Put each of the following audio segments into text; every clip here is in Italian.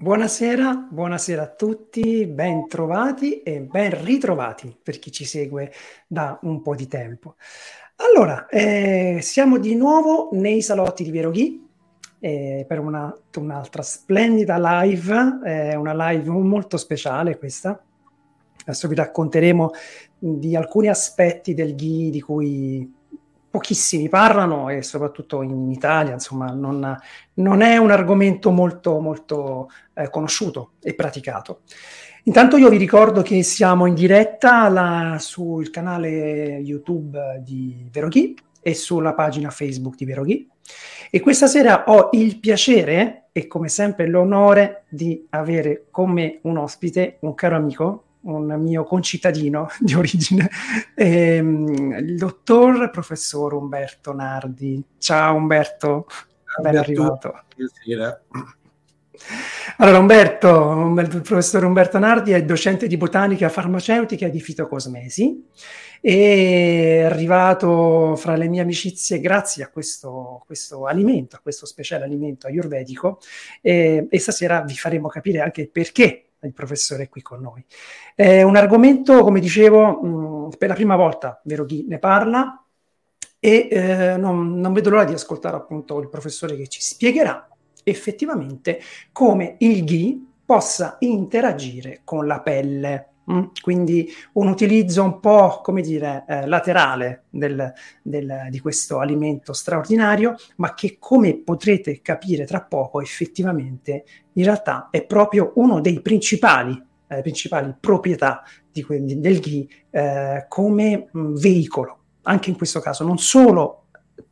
Buonasera, buonasera a tutti, ben trovati e ben ritrovati per chi ci segue da un po' di tempo. Allora, eh, siamo di nuovo nei salotti di Piero Ghi eh, per una, un'altra splendida live, eh, una live molto speciale questa. Adesso vi racconteremo di alcuni aspetti del Ghi di cui pochissimi parlano e soprattutto in Italia, insomma, non, non è un argomento molto, molto eh, conosciuto e praticato. Intanto io vi ricordo che siamo in diretta la, sul canale YouTube di Veroghi e sulla pagina Facebook di Veroghi e questa sera ho il piacere e come sempre l'onore di avere con me un ospite, un caro amico, un mio concittadino di origine, ehm, il dottor professor Umberto Nardi. Ciao Umberto, ben arrivato. Buonasera. Allora, Umberto, il professor Umberto Nardi è docente di botanica farmaceutica e di fitocosmesi e è arrivato fra le mie amicizie grazie a questo, questo alimento, a questo speciale alimento ayurvedico e, e stasera vi faremo capire anche perché il professore è qui con noi. È un argomento, come dicevo, mh, per la prima volta Vero chi ne parla e eh, non, non vedo l'ora di ascoltare appunto il professore che ci spiegherà effettivamente come il ghi possa interagire con la pelle. Mm? Quindi un utilizzo un po', come dire, eh, laterale del, del, di questo alimento straordinario, ma che come potrete capire tra poco effettivamente in realtà è proprio uno dei principali, eh, principali proprietà di del ghi eh, come mh, veicolo. Anche in questo caso, non solo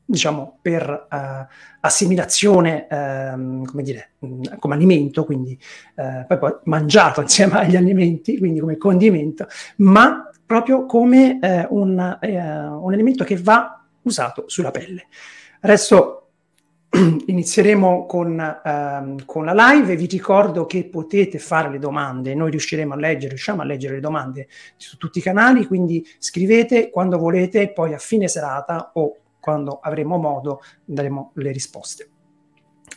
diciamo, per uh, assimilazione, um, come dire, mh, come alimento, quindi uh, poi, poi mangiato insieme agli alimenti, quindi come condimento, ma proprio come uh, un, un, elemento che va usato sulla pelle. Adesso inizieremo con, uh, con, la live vi ricordo che potete fare le domande, noi riusciremo a leggere, riusciamo a leggere le domande su tutti i canali, quindi scrivete quando volete, poi a fine serata o quando avremo modo daremo le risposte.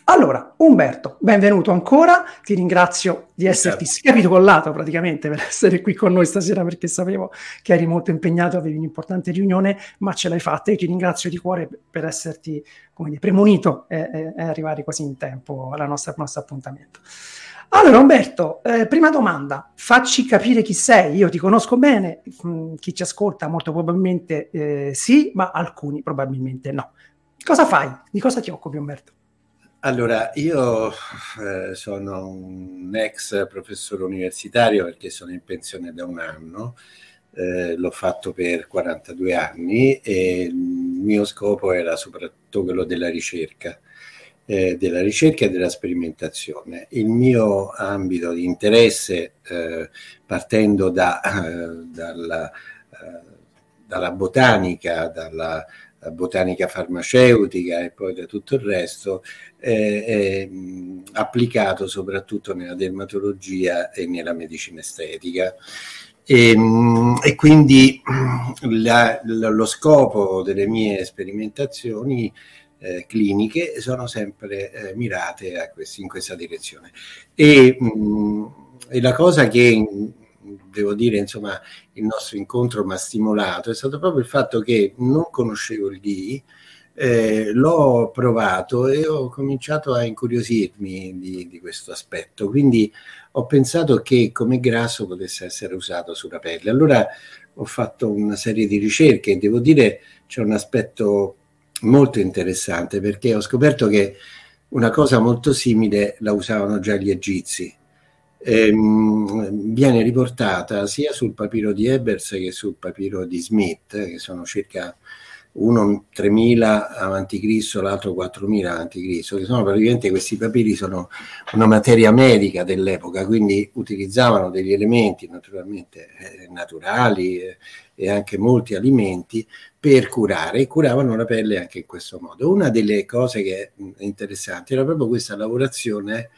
Allora, Umberto, benvenuto ancora, ti ringrazio di esserti scapitocollato praticamente per essere qui con noi stasera perché sapevo che eri molto impegnato, avevi un'importante riunione, ma ce l'hai fatta e ti ringrazio di cuore per esserti come dire, premonito e, e, e arrivare così in tempo al nostro, nostro appuntamento. Allora, Umberto, eh, prima domanda, facci capire chi sei. Io ti conosco bene, mm, chi ci ascolta molto probabilmente eh, sì, ma alcuni probabilmente no. Cosa fai? Di cosa ti occupi, Umberto? Allora, io eh, sono un ex professore universitario perché sono in pensione da un anno, eh, l'ho fatto per 42 anni e il mio scopo era soprattutto quello della ricerca eh, della ricerca e della sperimentazione. Il mio ambito di interesse, eh, partendo da, eh, dalla, eh, dalla, botanica, dalla botanica farmaceutica e poi da tutto il resto, è mh, applicato soprattutto nella dermatologia e nella medicina estetica. E, e, quindi la, lo scopo delle mie sperimentazioni eh, cliniche sono sempre eh, mirate questi, in questa direzione. E, mh, mm, e, la cosa che devo dire, insomma, il nostro incontro mi ha stimolato è stato proprio il fatto che non conoscevo il GHI, eh, l'ho provato e ho cominciato a incuriosirmi di, di, questo aspetto. Quindi ho pensato che come grasso potesse essere usato sulla pelle. Allora ho fatto una serie di ricerche e devo dire c'è un aspetto molto interessante perché ho scoperto che una cosa molto simile la usavano già gli egizi. Ehm, viene riportata sia sul papiro di Ebers che sul papiro di Smith, che sono circa uno 3000 a.C., l'altro 4000 a.C., che sono praticamente questi papiri sono una materia medica dell'epoca, quindi utilizzavano degli elementi naturalmente eh, naturali eh, e anche molti alimenti per curare e curavano la pelle anche in questo modo. Una delle cose che è interessante era proprio questa lavorazione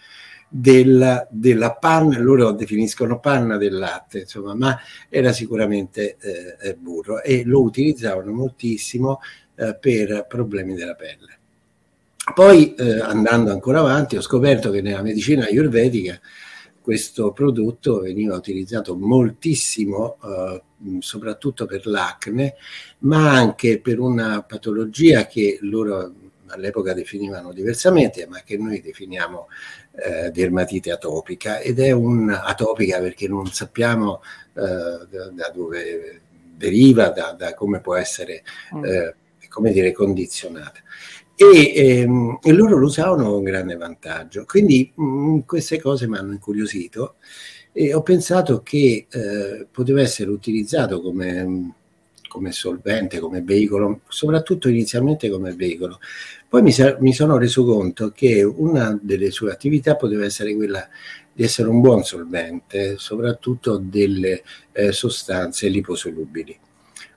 della, della panna, loro definiscono panna del latte, insomma, ma era sicuramente eh, burro e lo utilizzavano moltissimo eh, per problemi della pelle. Poi eh, andando ancora avanti ho scoperto che nella medicina ayurvedica questo prodotto veniva utilizzato moltissimo, eh, soprattutto per l'acne, ma anche per una patologia che loro all'epoca definivano diversamente, ma che noi definiamo eh, dermatite atopica ed è un atopica perché non sappiamo eh, da, da, dove deriva, da, da, come può essere mm. eh, come dire, condizionata. E, ehm, loro lo usavano con grande vantaggio. Quindi mh, mm, queste cose mi hanno incuriosito e ho pensato che eh, poteva essere utilizzato come, come, solvente, come veicolo, soprattutto inizialmente come veicolo. Poi mi, mi, sono reso conto che una delle sue attività poteva essere quella di essere un buon solvente, soprattutto delle eh, sostanze liposolubili.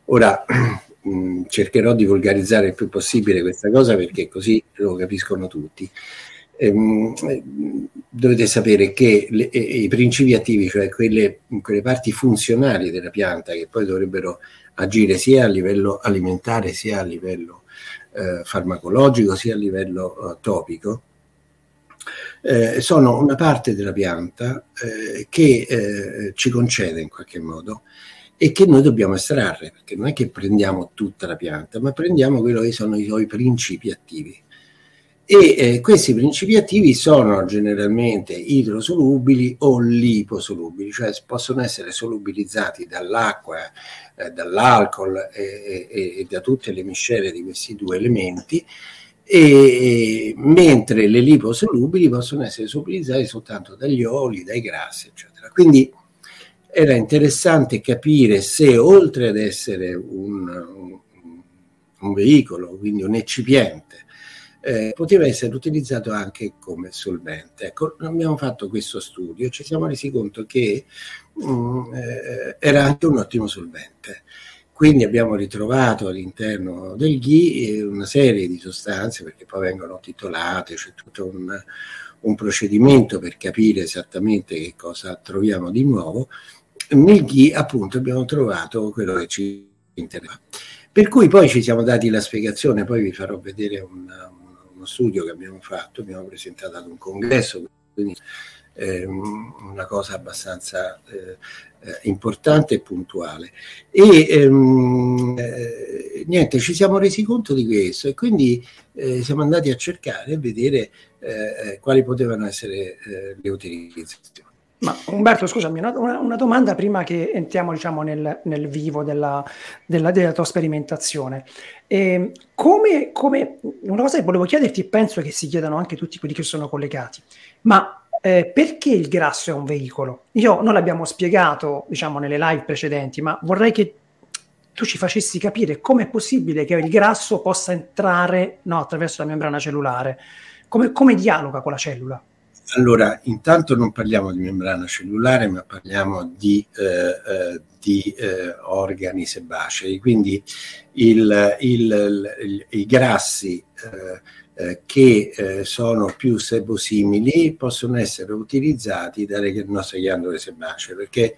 Ora, mh, cercherò di volgarizzare il più possibile questa cosa perché così lo capiscono tutti. Ehm, dovete sapere che le, i principi attivi, cioè quelle, quelle, parti funzionali della pianta che poi dovrebbero agire sia a livello alimentare sia a livello eh, farmacologico sia a livello uh, topico, eh, sono una parte della pianta eh, che eh, ci concede in qualche modo e che noi dobbiamo estrarre, perché non è che prendiamo tutta la pianta, ma prendiamo quello che sono i suoi principi attivi. E eh, questi principi attivi sono generalmente idrosolubili o liposolubili, cioè possono essere solubilizzati dall'acqua, eh, dall'alcol e, e, e, da tutte le miscele di questi due elementi, e, mentre le liposolubili possono essere solubilizzate soltanto dagli oli, dai grassi, eccetera. Quindi era interessante capire se oltre ad essere un, un, veicolo, quindi un eccipiente, eh, poteva essere utilizzato anche come solvente. Ecco, abbiamo fatto questo studio ci siamo resi conto che mh, mm, eh, era anche un ottimo solvente. Quindi abbiamo ritrovato all'interno del GHI una serie di sostanze, perché poi vengono titolate, c'è tutto un, un procedimento per capire esattamente che cosa troviamo di nuovo, nel GHI appunto abbiamo trovato quello che ci interessa. Per cui poi ci siamo dati la spiegazione, poi vi farò vedere un, uno studio che abbiamo fatto, abbiamo presentato ad un congresso, quindi ehm, una cosa abbastanza eh, eh importante e puntuale. E ehm, eh, niente, ci siamo resi conto di questo e quindi eh, siamo andati a cercare e vedere eh, quali potevano essere eh, le utilizzazioni. Ma Umberto, scusami, una, una, domanda prima che entriamo diciamo, nel, nel vivo della, della, della, tua sperimentazione. E come, come, una cosa che volevo chiederti, penso che si chiedano anche tutti quelli che sono collegati, ma eh, perché il grasso è un veicolo? Io non l'abbiamo spiegato diciamo, nelle live precedenti, ma vorrei che tu ci facessi capire come è possibile che il grasso possa entrare no, attraverso la membrana cellulare, come, come dialoga con la cellula. Allora, intanto non parliamo di membrana cellulare, ma parliamo di, eh, eh, di eh, organi sebacei, quindi il, il, il, i grassi eh, eh, che eh, sono più sebosimili possono essere utilizzati dalle nostre ghiandole sebacee, perché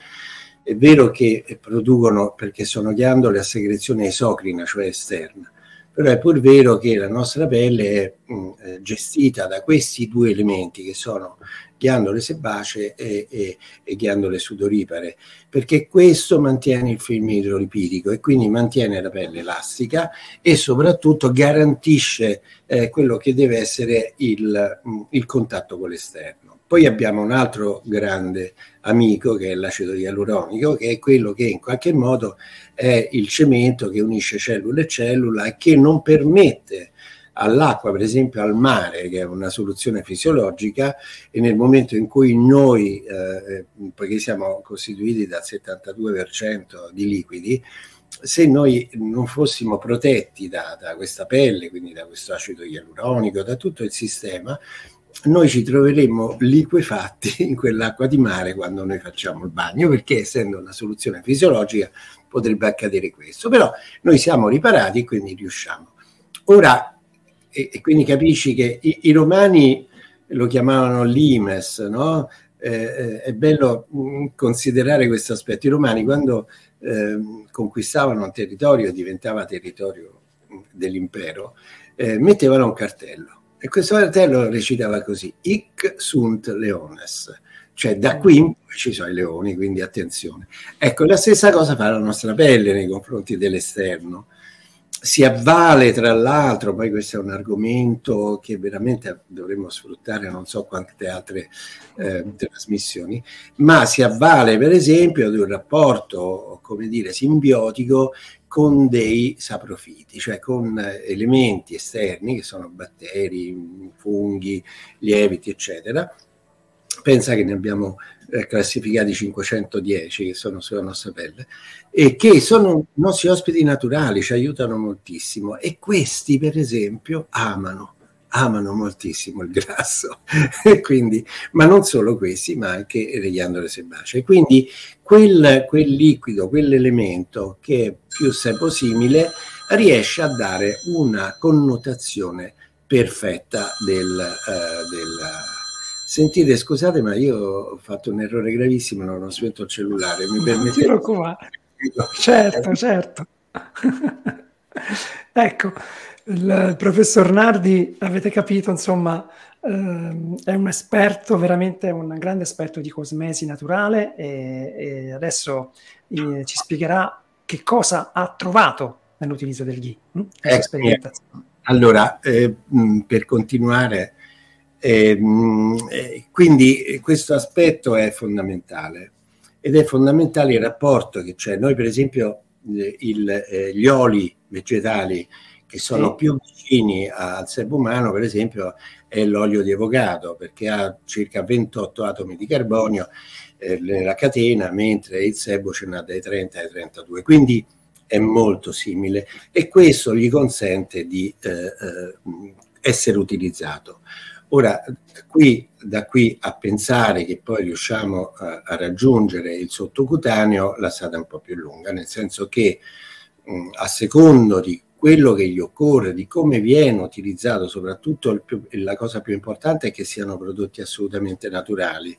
è vero che producono, perché sono ghiandole a segrezione esocrina, cioè esterna, però è pur vero che la nostra pelle è mh, mm, gestita da questi due elementi che sono ghiandole sebacee e, e, e, ghiandole sudoripare, perché questo mantiene il film idrolipidico e quindi mantiene la pelle elastica e soprattutto garantisce eh, quello che deve essere il, mh, mm, il contatto con l'esterno. Poi abbiamo un altro grande amico che è l'acido ialuronico, che è quello che in qualche modo è il cemento che unisce cellula e cellula e che non permette all'acqua, per esempio al mare, che è una soluzione fisiologica, e nel momento in cui noi, eh, poiché siamo costituiti dal 72% di liquidi, se noi non fossimo protetti da, da, questa pelle, quindi da questo acido ialuronico, da tutto il sistema, noi ci troveremmo liquefatti in quell'acqua di mare quando noi facciamo il bagno, perché essendo una soluzione fisiologica potrebbe accadere questo, però noi siamo riparati e quindi riusciamo. Ora, e, e quindi capisci che i, i, romani lo chiamavano limes, no? Eh, eh, è bello mh, mm, considerare questo aspetto. I romani quando eh, conquistavano un territorio, diventava territorio dell'impero, eh, mettevano un cartello E questo cartello recitava così, Ic sunt leones, cioè da qui in poi ci sono i leoni, quindi attenzione. Ecco, la stessa cosa fa la nostra pelle nei confronti dell'esterno si avvale tra l'altro, poi questo è un argomento che veramente dovremmo sfruttare non so quante altre eh, trasmissioni, ma si avvale per esempio di un rapporto, come dire, simbiotico con dei saprofiti, cioè con elementi esterni che sono batteri, funghi, lieviti, eccetera. Pensa che ne abbiamo eh, classificati 510 che sono sulla nostra pelle e che sono nostri ospiti naturali, ci aiutano moltissimo e questi per esempio amano amano moltissimo il grasso, quindi, ma non solo questi, ma anche le ghiandole sebacee. Quindi quel, quel liquido, quell'elemento che è più seposimile, riesce a dare una connotazione perfetta del, uh, del Sentite, scusate, ma io ho fatto un errore gravissimo, non ho spento il cellulare. Mi non ti preoccupare. Certo, certo. ecco, il, professor Nardi, avete capito, insomma, ehm, è un esperto, veramente un grande esperto di cosmesi naturale e, e adesso eh, ci spiegherà che cosa ha trovato nell'utilizzo del ghi. Hm? Ecco, allora, eh, per continuare Ehm, eh, quindi questo aspetto è fondamentale ed è fondamentale il rapporto che c'è. Noi per esempio il, eh, gli oli vegetali che sono sì. più vicini al sebo umano, per esempio, è l'olio di avocado, perché ha circa 28 atomi di carbonio eh, nella catena, mentre il sebo ce n'ha dai 30 ai 32. Quindi è molto simile e questo gli consente di eh, eh essere utilizzato. Ora, qui, da qui a pensare che poi riusciamo a, a, raggiungere il sottocutaneo, la strada è un po' più lunga, nel senso che mh, a secondo di quello che gli occorre, di come viene utilizzato, soprattutto più, la cosa più importante è che siano prodotti assolutamente naturali.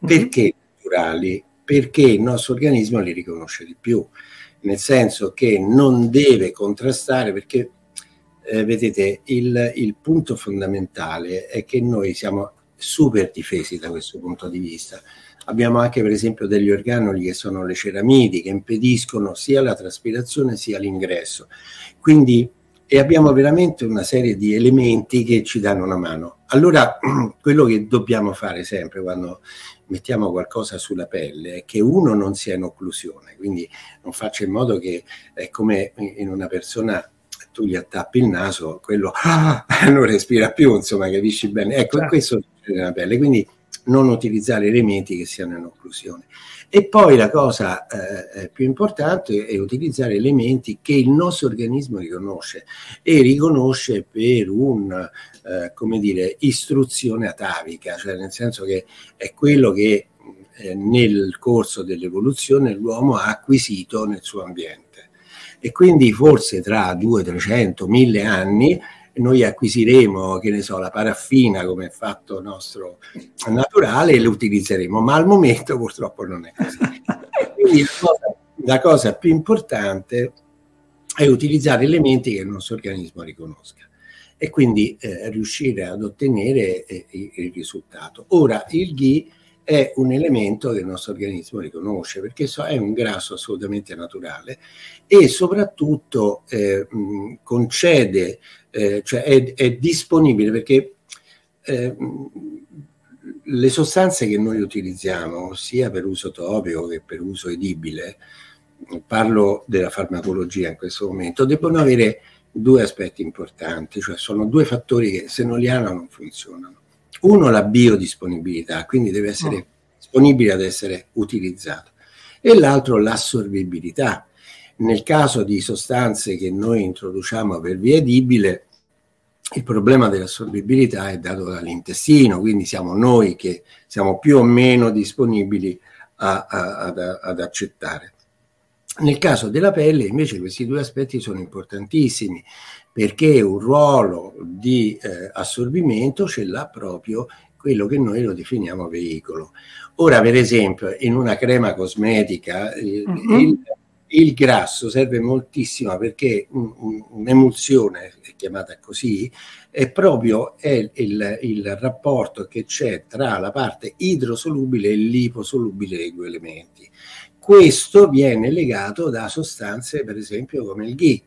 Mhm. Perché naturali? Perché il nostro organismo li riconosce di più, nel senso che non deve contrastare, perché eh, vedete, il, il punto fondamentale è che noi siamo super difesi da questo punto di vista. Abbiamo anche per esempio degli organoli che sono le ceramidi che impediscono sia la traspirazione sia l'ingresso. Quindi e abbiamo veramente una serie di elementi che ci danno una mano. Allora, quello che dobbiamo fare sempre quando mettiamo qualcosa sulla pelle è che uno non sia in occlusione, quindi non faccia in modo che è come in una persona tu gli attappi il naso, quello ah, non respira più, insomma, capisci bene? Ecco, certo. questo succede nella pelle, quindi non utilizzare elementi che siano in occlusione. E poi la cosa eh, più importante è utilizzare elementi che il nostro organismo riconosce e riconosce per un, eh, come dire, istruzione atavica, cioè nel senso che è quello che eh, nel corso dell'evoluzione l'uomo ha acquisito nel suo ambiente e quindi forse tra 200, 300, 1000 anni noi acquisiremo, che ne so, la paraffina come è fatto nostro naturale e lo utilizzeremo, ma al momento purtroppo non è così. Quindi la cosa, la cosa più importante è utilizzare elementi che il nostro organismo riconosca e quindi eh, riuscire ad ottenere eh, il risultato. Ora, il GHI è un elemento che il nostro organismo riconosce perché è un grasso assolutamente naturale e soprattutto eh, concede, eh, cioè è, è, disponibile perché eh, le sostanze che noi utilizziamo sia per uso topico che per uso edibile, parlo della farmacologia in questo momento, debbono avere due aspetti importanti, cioè sono due fattori che se non li hanno non funzionano uno la biodisponibilità, quindi deve essere oh. disponibile ad essere utilizzato, e l'altro l'assorbibilità. Nel caso di sostanze che noi introduciamo per via edibile, il problema dell'assorbibilità è dato dall'intestino, quindi siamo noi che siamo più o meno disponibili a, a, ad, ad accettare. Nel caso della pelle invece questi due aspetti sono importantissimi perché un ruolo di eh, assorbimento ce l'ha proprio quello che noi lo definiamo veicolo. Ora, per esempio, in una crema cosmetica, mm-hmm. il, il grasso serve moltissimo perché un, un, un'emulsione, chiamata così, è proprio è il, il, rapporto che c'è tra la parte idrosolubile e liposolubile dei due elementi. Questo viene legato da sostanze, per esempio, come il ghee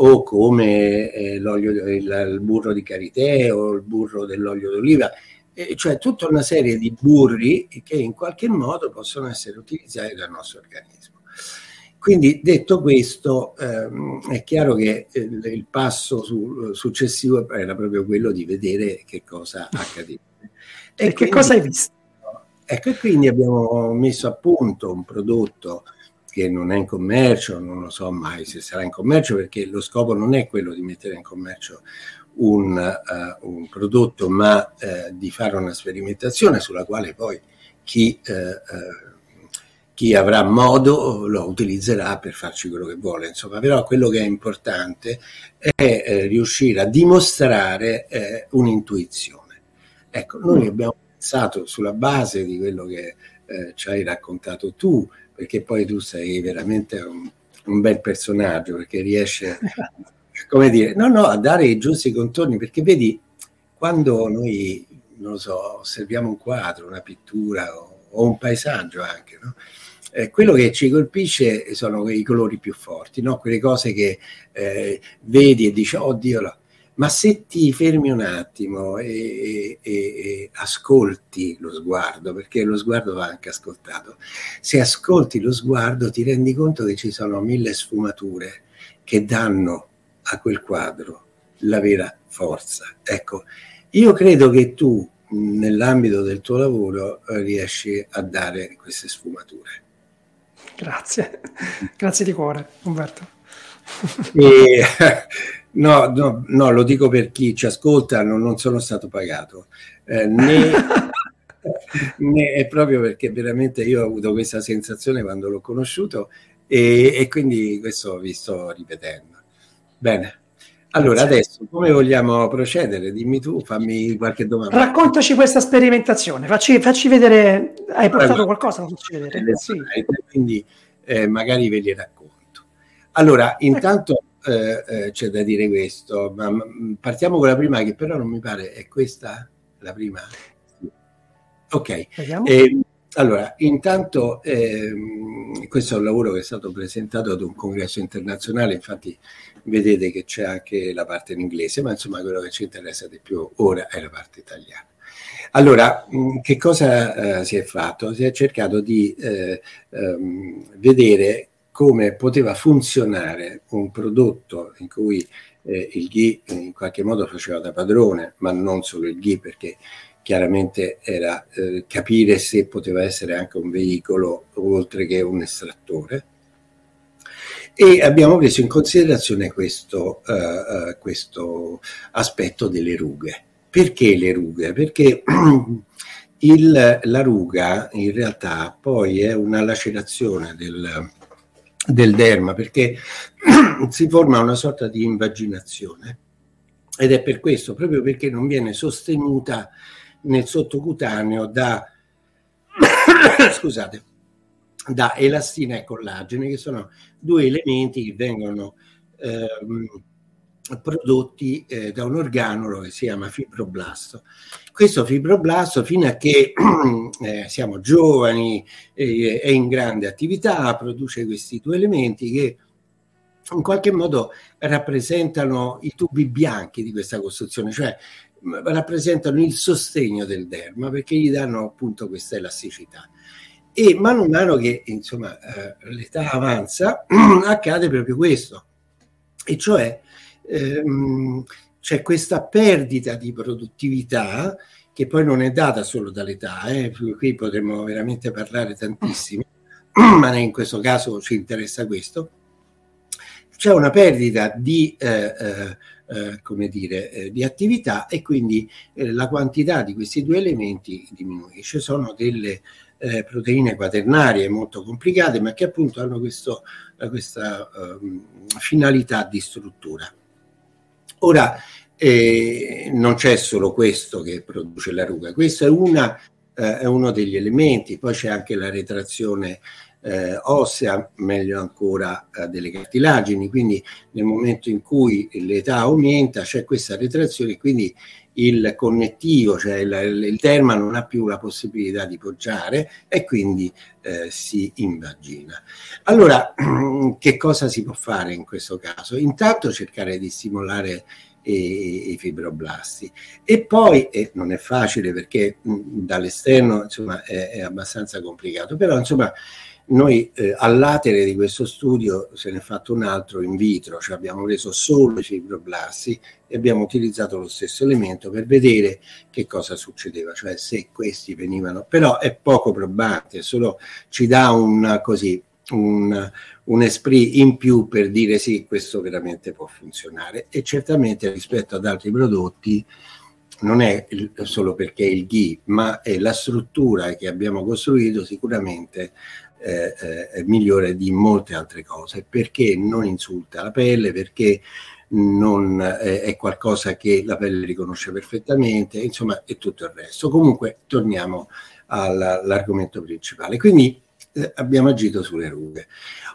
o come eh, l'olio, il, il, burro di karité o il burro dell'olio d'oliva, eh, cioè tutta una serie di burri che in qualche modo possono essere utilizzati dal nostro organismo. Quindi detto questo, ehm, è chiaro che eh, il passo su, successivo era proprio quello di vedere che cosa accadeva. E, e che cosa hai visto? Ecco, e quindi abbiamo messo a punto un prodotto che non è in commercio, non lo so mai se sarà in commercio, perché lo scopo non è quello di mettere in commercio un, uh, un prodotto, ma uh, di fare una sperimentazione sulla quale poi chi uh, chi avrà modo lo utilizzerà per farci quello che vuole. Insomma, però quello che è importante è riuscire a dimostrare un'intuizione. Ecco, noi mm. abbiamo pensato sulla base di quello che ci hai raccontato tu, perché poi tu sei veramente un, un bel personaggio, perché riesce, come dire, no, no, a dare i giusti contorni, perché vedi, quando noi, non lo so, osserviamo un quadro, una pittura o, o un paesaggio anche, no? eh, quello che ci colpisce sono i colori più forti, no? quelle cose che eh, vedi e dici, oddio, no. Ma se ti fermi un attimo e, e, e, ascolti lo sguardo, perché lo sguardo va anche ascoltato, se ascolti lo sguardo ti rendi conto che ci sono mille sfumature che danno a quel quadro la vera forza. Ecco, io credo che tu nell'ambito del tuo lavoro riesci a dare queste sfumature. Grazie, grazie di cuore, Umberto. E, no, no, no, lo dico per chi ci ascolta, non, non sono stato pagato, eh, né, né, è proprio perché veramente io ho avuto questa sensazione quando l'ho conosciuto e, e quindi questo vi sto ripetendo. Bene. Allora, adesso come vogliamo procedere? Dimmi tu, fammi qualche domanda. Raccontaci questa sperimentazione, facci, facci vedere, hai portato allora, qualcosa? Facci vedere. Sì. Quindi eh, magari ve li racconto. Allora, intanto eh, eh, c'è da dire questo, ma, ma, partiamo con la prima che però non mi pare, è questa la prima? Ok. Eh, allora, intanto ehm, questo è un lavoro che è stato presentato ad un congresso internazionale, infatti vedete che c'è anche la parte in inglese, ma insomma quello che ci interessa di più ora è la parte italiana. Allora, mm, che cosa eh, si è fatto? Si è cercato di eh, ehm, vedere come poteva funzionare un prodotto in cui eh, il GHI in qualche modo faceva da padrone, ma non solo il GHI perché chiaramente era eh, capire se poteva essere anche un veicolo oltre che un estrattore e abbiamo preso in considerazione questo, uh, questo aspetto delle rughe. Perché le rughe? Perché il, la ruga in realtà poi è una lacerazione del, del derma perché si forma una sorta di invaginazione. Ed è per questo, proprio perché non viene sostenuta nel sottocutaneo da, scusate, da elastina e collagene, che sono due elementi che vengono ehm, prodotti eh, da un organolo che si chiama fibroblasto. Questo fibroblasto, fino a che eh, siamo giovani, eh, è in grande attività, produce questi due elementi che in qualche modo rappresentano i tubi bianchi di questa costruzione, cioè rappresentano il sostegno del derma perché gli danno appunto questa elasticità. E mano a mano che insomma, eh, l'età avanza, accade proprio questo, e cioè ehm, c'è questa perdita di produttività che poi non è data solo dall'età, eh, qui potremmo veramente parlare tantissimo, ma in questo caso ci interessa questo. C'è una perdita di, eh, eh, eh come dire, eh, di attività e quindi eh, la quantità di questi due elementi diminuisce. Sono delle proteine quaternarie molto complicate, ma che appunto hanno questo, questa eh, finalità di struttura. Ora, eh, non c'è solo questo che produce la ruga, questo è, una, eh, è uno degli elementi, poi c'è anche la retrazione eh, ossea, meglio ancora eh, delle cartilagini, quindi nel momento in cui l'età aumenta c'è questa retrazione, quindi il connettivo, cioè il, il derma non ha più la possibilità di poggiare e quindi eh, si invagina. Allora, che cosa si può fare in questo caso? Intanto cercare di stimolare i, i fibroblasti e poi, e non è facile perché mh, dall'esterno insomma è, è abbastanza complicato, però insomma noi eh, all'atere di questo studio se ne è fatto un altro in vitro, cioè abbiamo preso solo i fibroblasti e abbiamo utilizzato lo stesso elemento per vedere che cosa succedeva, cioè se questi venivano, però è poco probante, solo ci dà un così un, un esprit in più per dire sì, questo veramente può funzionare. E certamente rispetto ad altri prodotti non è il, solo perché è il GHI, ma è la struttura che abbiamo costruito sicuramente eh, eh, migliore di molte altre cose, perché non insulta la pelle, perché non eh, è qualcosa che la pelle riconosce perfettamente, insomma, e tutto il resto. Comunque, torniamo all'argomento principale. Quindi eh, abbiamo agito sulle rughe.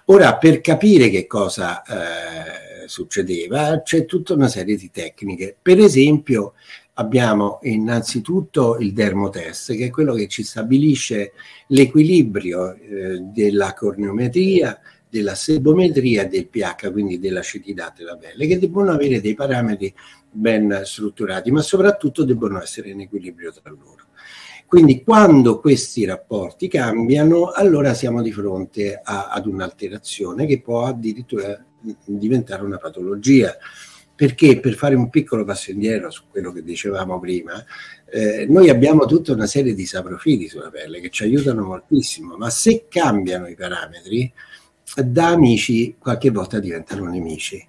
Ora, per capire che cosa eh, succedeva, c'è tutta una serie di tecniche. Per esempio, abbiamo innanzitutto il dermotest, che è quello che ci stabilisce l'equilibrio eh, della corneometria, della sebometria e del pH, quindi dell'acidità della pelle, che debbono avere dei parametri ben strutturati, ma soprattutto debbono essere in equilibrio tra loro. Quindi quando questi rapporti cambiano, allora siamo di fronte a, ad un'alterazione che può addirittura diventare una patologia perché per fare un piccolo passo indietro su quello che dicevamo prima, eh, noi abbiamo tutta una serie di saprofili sulla pelle che ci aiutano moltissimo, ma se cambiano i parametri, da amici qualche volta diventano nemici.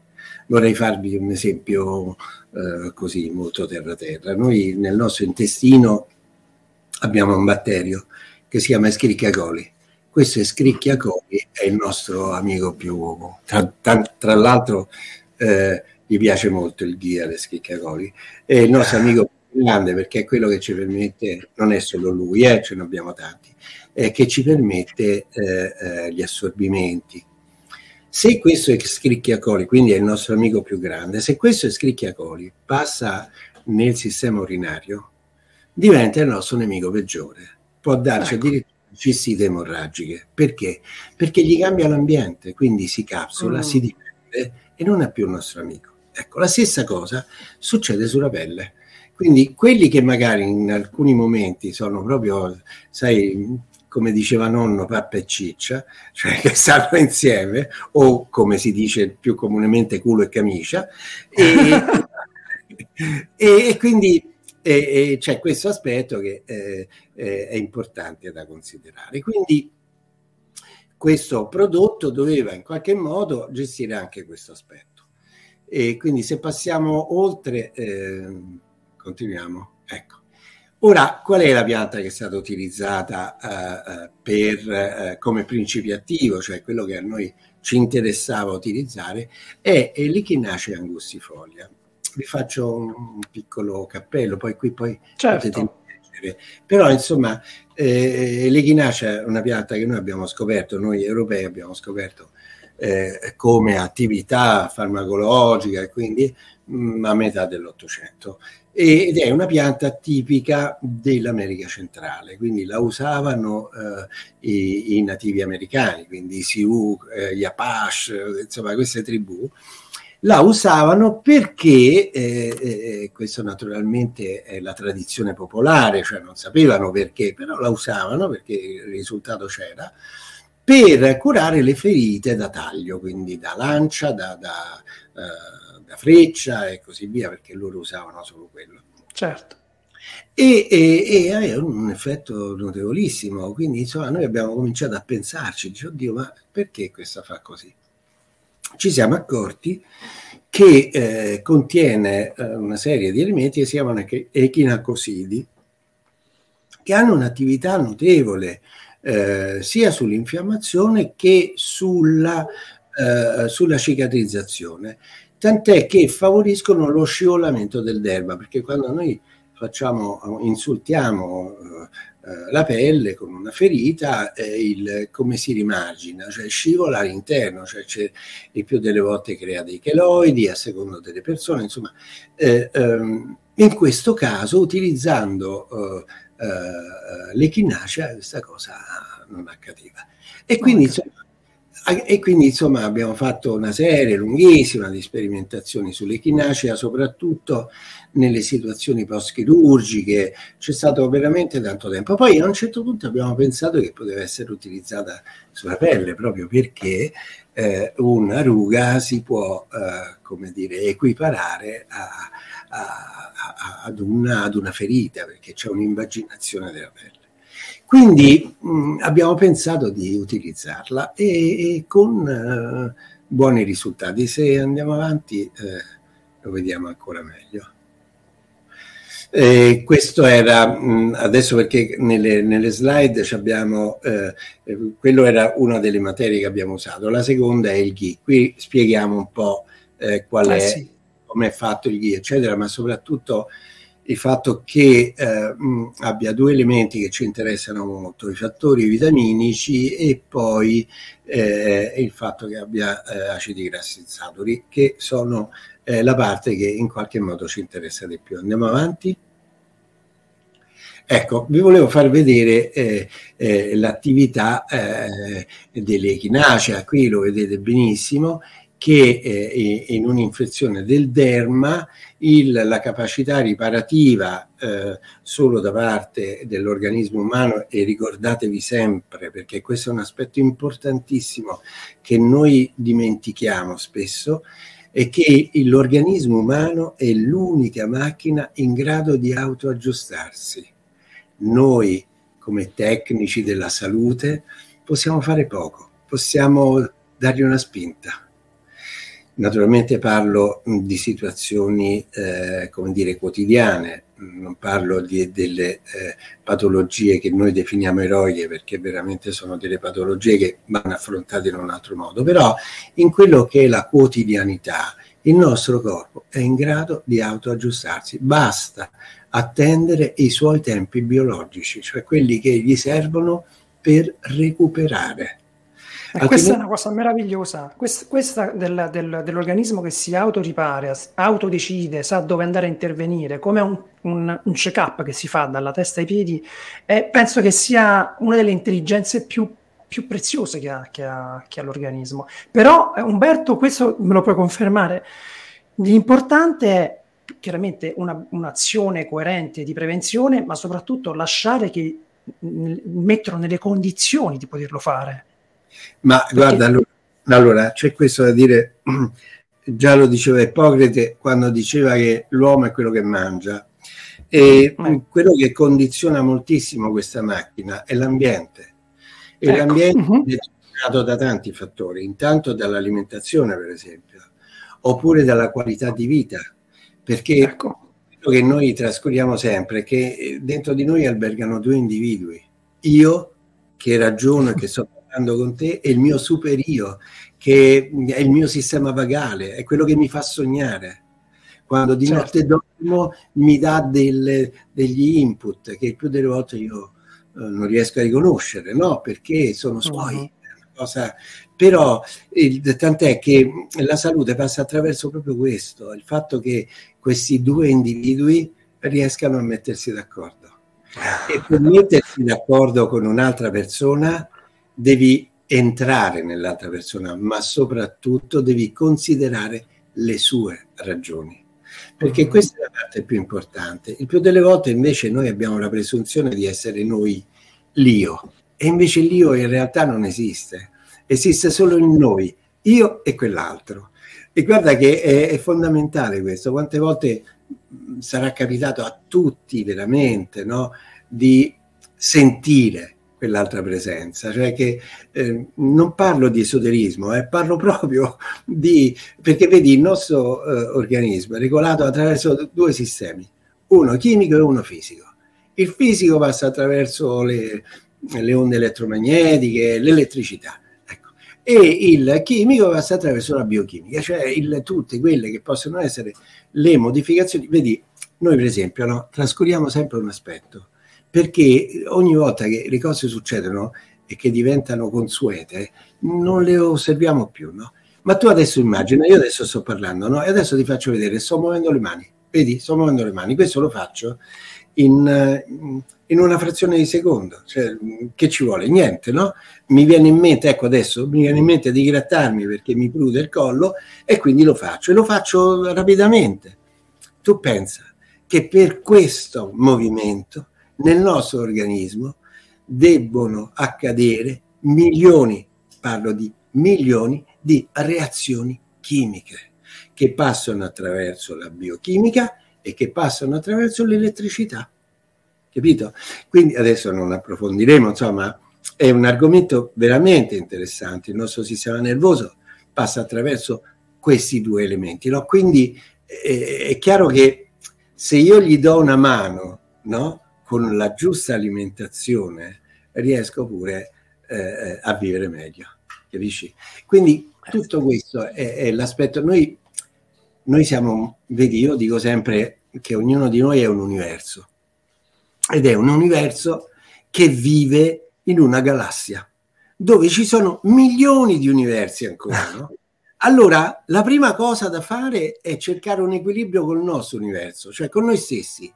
Vorrei farvi un esempio eh, così molto terra-terra. Noi nel nostro intestino abbiamo un batterio che si chiama Escherichia coli. Questo Escherichia coli è il nostro amico più. Tra, tra, tra l'altro eh, gli piace molto il ghia l'Escherichia coli. È il nostro amico più grande perché è quello che ci permette, non è solo lui, eh, ce ne abbiamo tanti, eh, che ci permette eh, eh, gli assorbimenti. Se questo è Escherichia coli, quindi è il nostro amico più grande, se questo Escherichia coli passa nel sistema urinario, diventa il nostro nemico peggiore. Può darci ecco. addirittura cistite emorragiche. Perché? Perché gli cambia l'ambiente, quindi si capsula, mm. si dipende e non è più il nostro amico. Ecco, la stessa cosa succede sulla pelle. Quindi quelli che magari in alcuni momenti sono proprio, sai, come diceva nonno, pappa e ciccia, cioè che stanno insieme, o come si dice più comunemente culo e camicia, e, e, e quindi e, c'è questo aspetto che eh, eh, è importante da considerare. Quindi questo prodotto doveva in qualche modo gestire anche questo aspetto. E quindi se passiamo oltre, eh, continuiamo. Ecco. Ora, qual è la pianta che è stata utilizzata uh, per, uh, come principio attivo, cioè quello che a noi ci interessava utilizzare, è l'Echinacea angustifolia vi faccio un piccolo cappello, poi qui poi certo. potete leggere. Però insomma, eh, l'echinacea è una pianta che noi abbiamo scoperto, noi europei abbiamo scoperto eh, come attività farmacologica e quindi mh, mm, a metà dell'Ottocento. Ed è una pianta tipica dell'America centrale, quindi la usavano eh, i, i, nativi americani, quindi i Sioux, eh, gli Apache, insomma queste tribù la usavano perché, eh, eh, questo naturalmente è la tradizione popolare, cioè non sapevano perché, però la usavano perché il risultato c'era, per curare le ferite da taglio, quindi da lancia, da, da, uh, da freccia e così via, perché loro usavano solo quello. Certo. E, e, e, aveva un effetto notevolissimo, quindi insomma noi abbiamo cominciato a pensarci, dice, oddio, ma perché questa fa così? ci siamo accorti che eh, contiene eh, una serie di elementi che si chiamano echinacosidi, che hanno un'attività notevole eh, sia sull'infiammazione che sulla, eh, sulla cicatrizzazione, tant'è che favoriscono lo scivolamento del derma, perché quando noi facciamo, insultiamo eh, la pelle con una ferita, eh, il, come si rimagina, cioè scivola all'interno, cioè il più delle volte crea dei cheloidi a seconda delle persone, insomma, eh, ehm, in questo caso utilizzando eh, eh, l'echinacea questa cosa non accadeva. E quindi, insomma, e quindi insomma abbiamo fatto una serie lunghissima di sperimentazioni sull'echinacea, soprattutto nelle situazioni post-chirurgiche, c'è stato veramente tanto tempo. Poi a un certo punto abbiamo pensato che poteva essere utilizzata sulla pelle, proprio perché eh, una ruga si può, eh, come dire, equiparare a, a, a, ad, una, ad, una, ferita, perché c'è un'immaginazione della pelle. Quindi mh, abbiamo pensato di utilizzarla e, e con eh, buoni risultati. Se andiamo avanti eh, lo vediamo ancora meglio. Eh, questo era mh, adesso perché nelle, nelle slide abbiamo, eh, quello era una delle materie che abbiamo usato, la seconda è il GHI. Qui spieghiamo un po' eh, qual ah, è, sì. Come è fatto il GHI, eccetera, ma soprattutto il fatto che eh, abbia due elementi che ci interessano molto, i fattori vitaminici e poi eh, il fatto che abbia eh, acidi grassi insaturi, che sono eh, la parte che in qualche modo ci interessa di più. Andiamo avanti. Ecco, vi volevo far vedere eh, eh, l'attività eh, dell'echinacea, qui lo vedete benissimo, che eh, in un'infezione del derma il, la capacità riparativa eh, solo da parte dell'organismo umano, e ricordatevi sempre, perché questo è un aspetto importantissimo che noi dimentichiamo spesso, è che l'organismo umano è l'unica macchina in grado di autoaggiustarsi. Noi, come tecnici della salute, possiamo fare poco, possiamo dargli una spinta. Naturalmente parlo di situazioni, eh, come dire, quotidiane, non parlo di, delle eh, patologie che noi definiamo eroiche perché veramente sono delle patologie che vanno affrontate in un altro modo, però in quello che è la quotidianità il nostro corpo è in grado di autoaggiustarsi, basta attendere i suoi tempi biologici, cioè quelli che gli servono per recuperare. Altrimenti... Questa è una cosa meravigliosa, questa, questa del, del, dell'organismo che si autoripara, autodecide, sa dove andare a intervenire, come un, un, un check-up che si fa dalla testa ai piedi, e penso che sia una delle intelligenze più, più preziose che ha, che, ha, che ha l'organismo. Però eh, Umberto, questo me lo puoi confermare, l'importante è chiaramente una, un'azione coerente di prevenzione, ma soprattutto lasciare che mettono nelle condizioni di poterlo fare. Ma Perché... guarda, allora, allora, c'è questo da dire, già lo diceva Ippocrate quando diceva che l'uomo è quello che mangia e mm. quello che condiziona moltissimo questa macchina è l'ambiente. E ecco. l'ambiente uh-huh. è determinato da tanti fattori, intanto dall'alimentazione per esempio, oppure dalla qualità di vita, perché ecco. quello che noi trascuriamo sempre è che dentro di noi albergano due individui, io che ragiono e che sto parlando con te e il mio superio, che è il mio sistema vagale, è quello che mi fa sognare. Quando di certo. notte dormo mi dà delle, degli input che più delle volte io eh, non riesco a riconoscere, no? Perché sono suoi. Uh-huh. Cosa... Però il, tant'è che la salute passa attraverso proprio questo, il fatto che questi due individui riescano a mettersi d'accordo. E per mettersi d'accordo con un'altra persona devi entrare nell'altra persona, ma soprattutto devi considerare le sue ragioni. Perché mm. questa è la parte più importante. Il più delle volte invece noi abbiamo la presunzione di essere noi l'io e invece l'io in realtà non esiste, esiste solo in noi, io e quell'altro. E guarda che è, è fondamentale questo, quante volte mm, sarà capitato a tutti veramente no, di sentire quell'altra presenza, cioè che eh, non parlo di esoterismo, eh, parlo proprio di, perché vedi il nostro eh, organismo è regolato attraverso due sistemi, uno chimico e uno fisico. Il fisico passa attraverso le, le onde elettromagnetiche, l'elettricità. Ecco. E il chimico passa attraverso la biochimica, cioè il, tutte quelle che possono essere le modificazioni. Vedi, noi per esempio no, trascuriamo sempre un aspetto perché ogni volta che le cose succedono e che diventano consuete, non le osserviamo più, no? Ma tu adesso immagina, io adesso sto parlando, no? E adesso ti faccio vedere, sto muovendo le mani, vedi? Sto muovendo le mani, questo lo faccio in, in una frazione di secondo, cioè, che ci vuole? Niente, no? Mi viene in mente, ecco adesso, mi viene in mente di grattarmi perché mi prude il collo e quindi lo faccio e lo faccio rapidamente. Tu pensa che per questo movimento nel nostro organismo debbono accadere milioni, parlo di milioni di reazioni chimiche che passano attraverso la biochimica e che passano attraverso l'elettricità. Capito? Quindi adesso non approfondiremo, insomma, è un argomento veramente interessante. Il nostro sistema nervoso passa attraverso questi due elementi. No? Quindi eh, è chiaro che se io gli do una mano no? Con la giusta alimentazione, riesco pure eh, a vivere meglio. Capisci? Quindi tutto questo è, è l'aspetto. Noi noi siamo, vedi, io dico sempre che ognuno di noi è un universo ed è un universo che vive in una galassia dove ci sono milioni di universi ancora, no? Allora, la prima cosa da fare è cercare un equilibrio col nostro universo, cioè con noi stessi.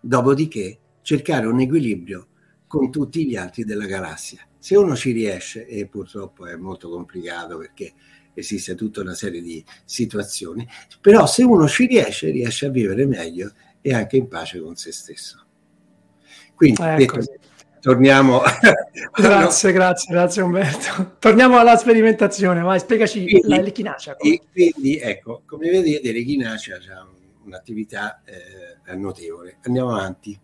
Dopodiché, cercare un equilibrio con tutti gli altri della galassia. Se uno ci riesce, e purtroppo è molto complicato perché esiste tutta una serie di situazioni, però se uno ci riesce, riesce a vivere meglio e anche in pace con se stesso. Quindi, ecco. detto, torniamo... grazie, grazie, grazie Umberto. Torniamo alla sperimentazione, vai, spiegaci quindi, la l'echinacea. Quindi, ecco, come vedete, l'echinacea ha un'attività eh, notevole. Andiamo avanti.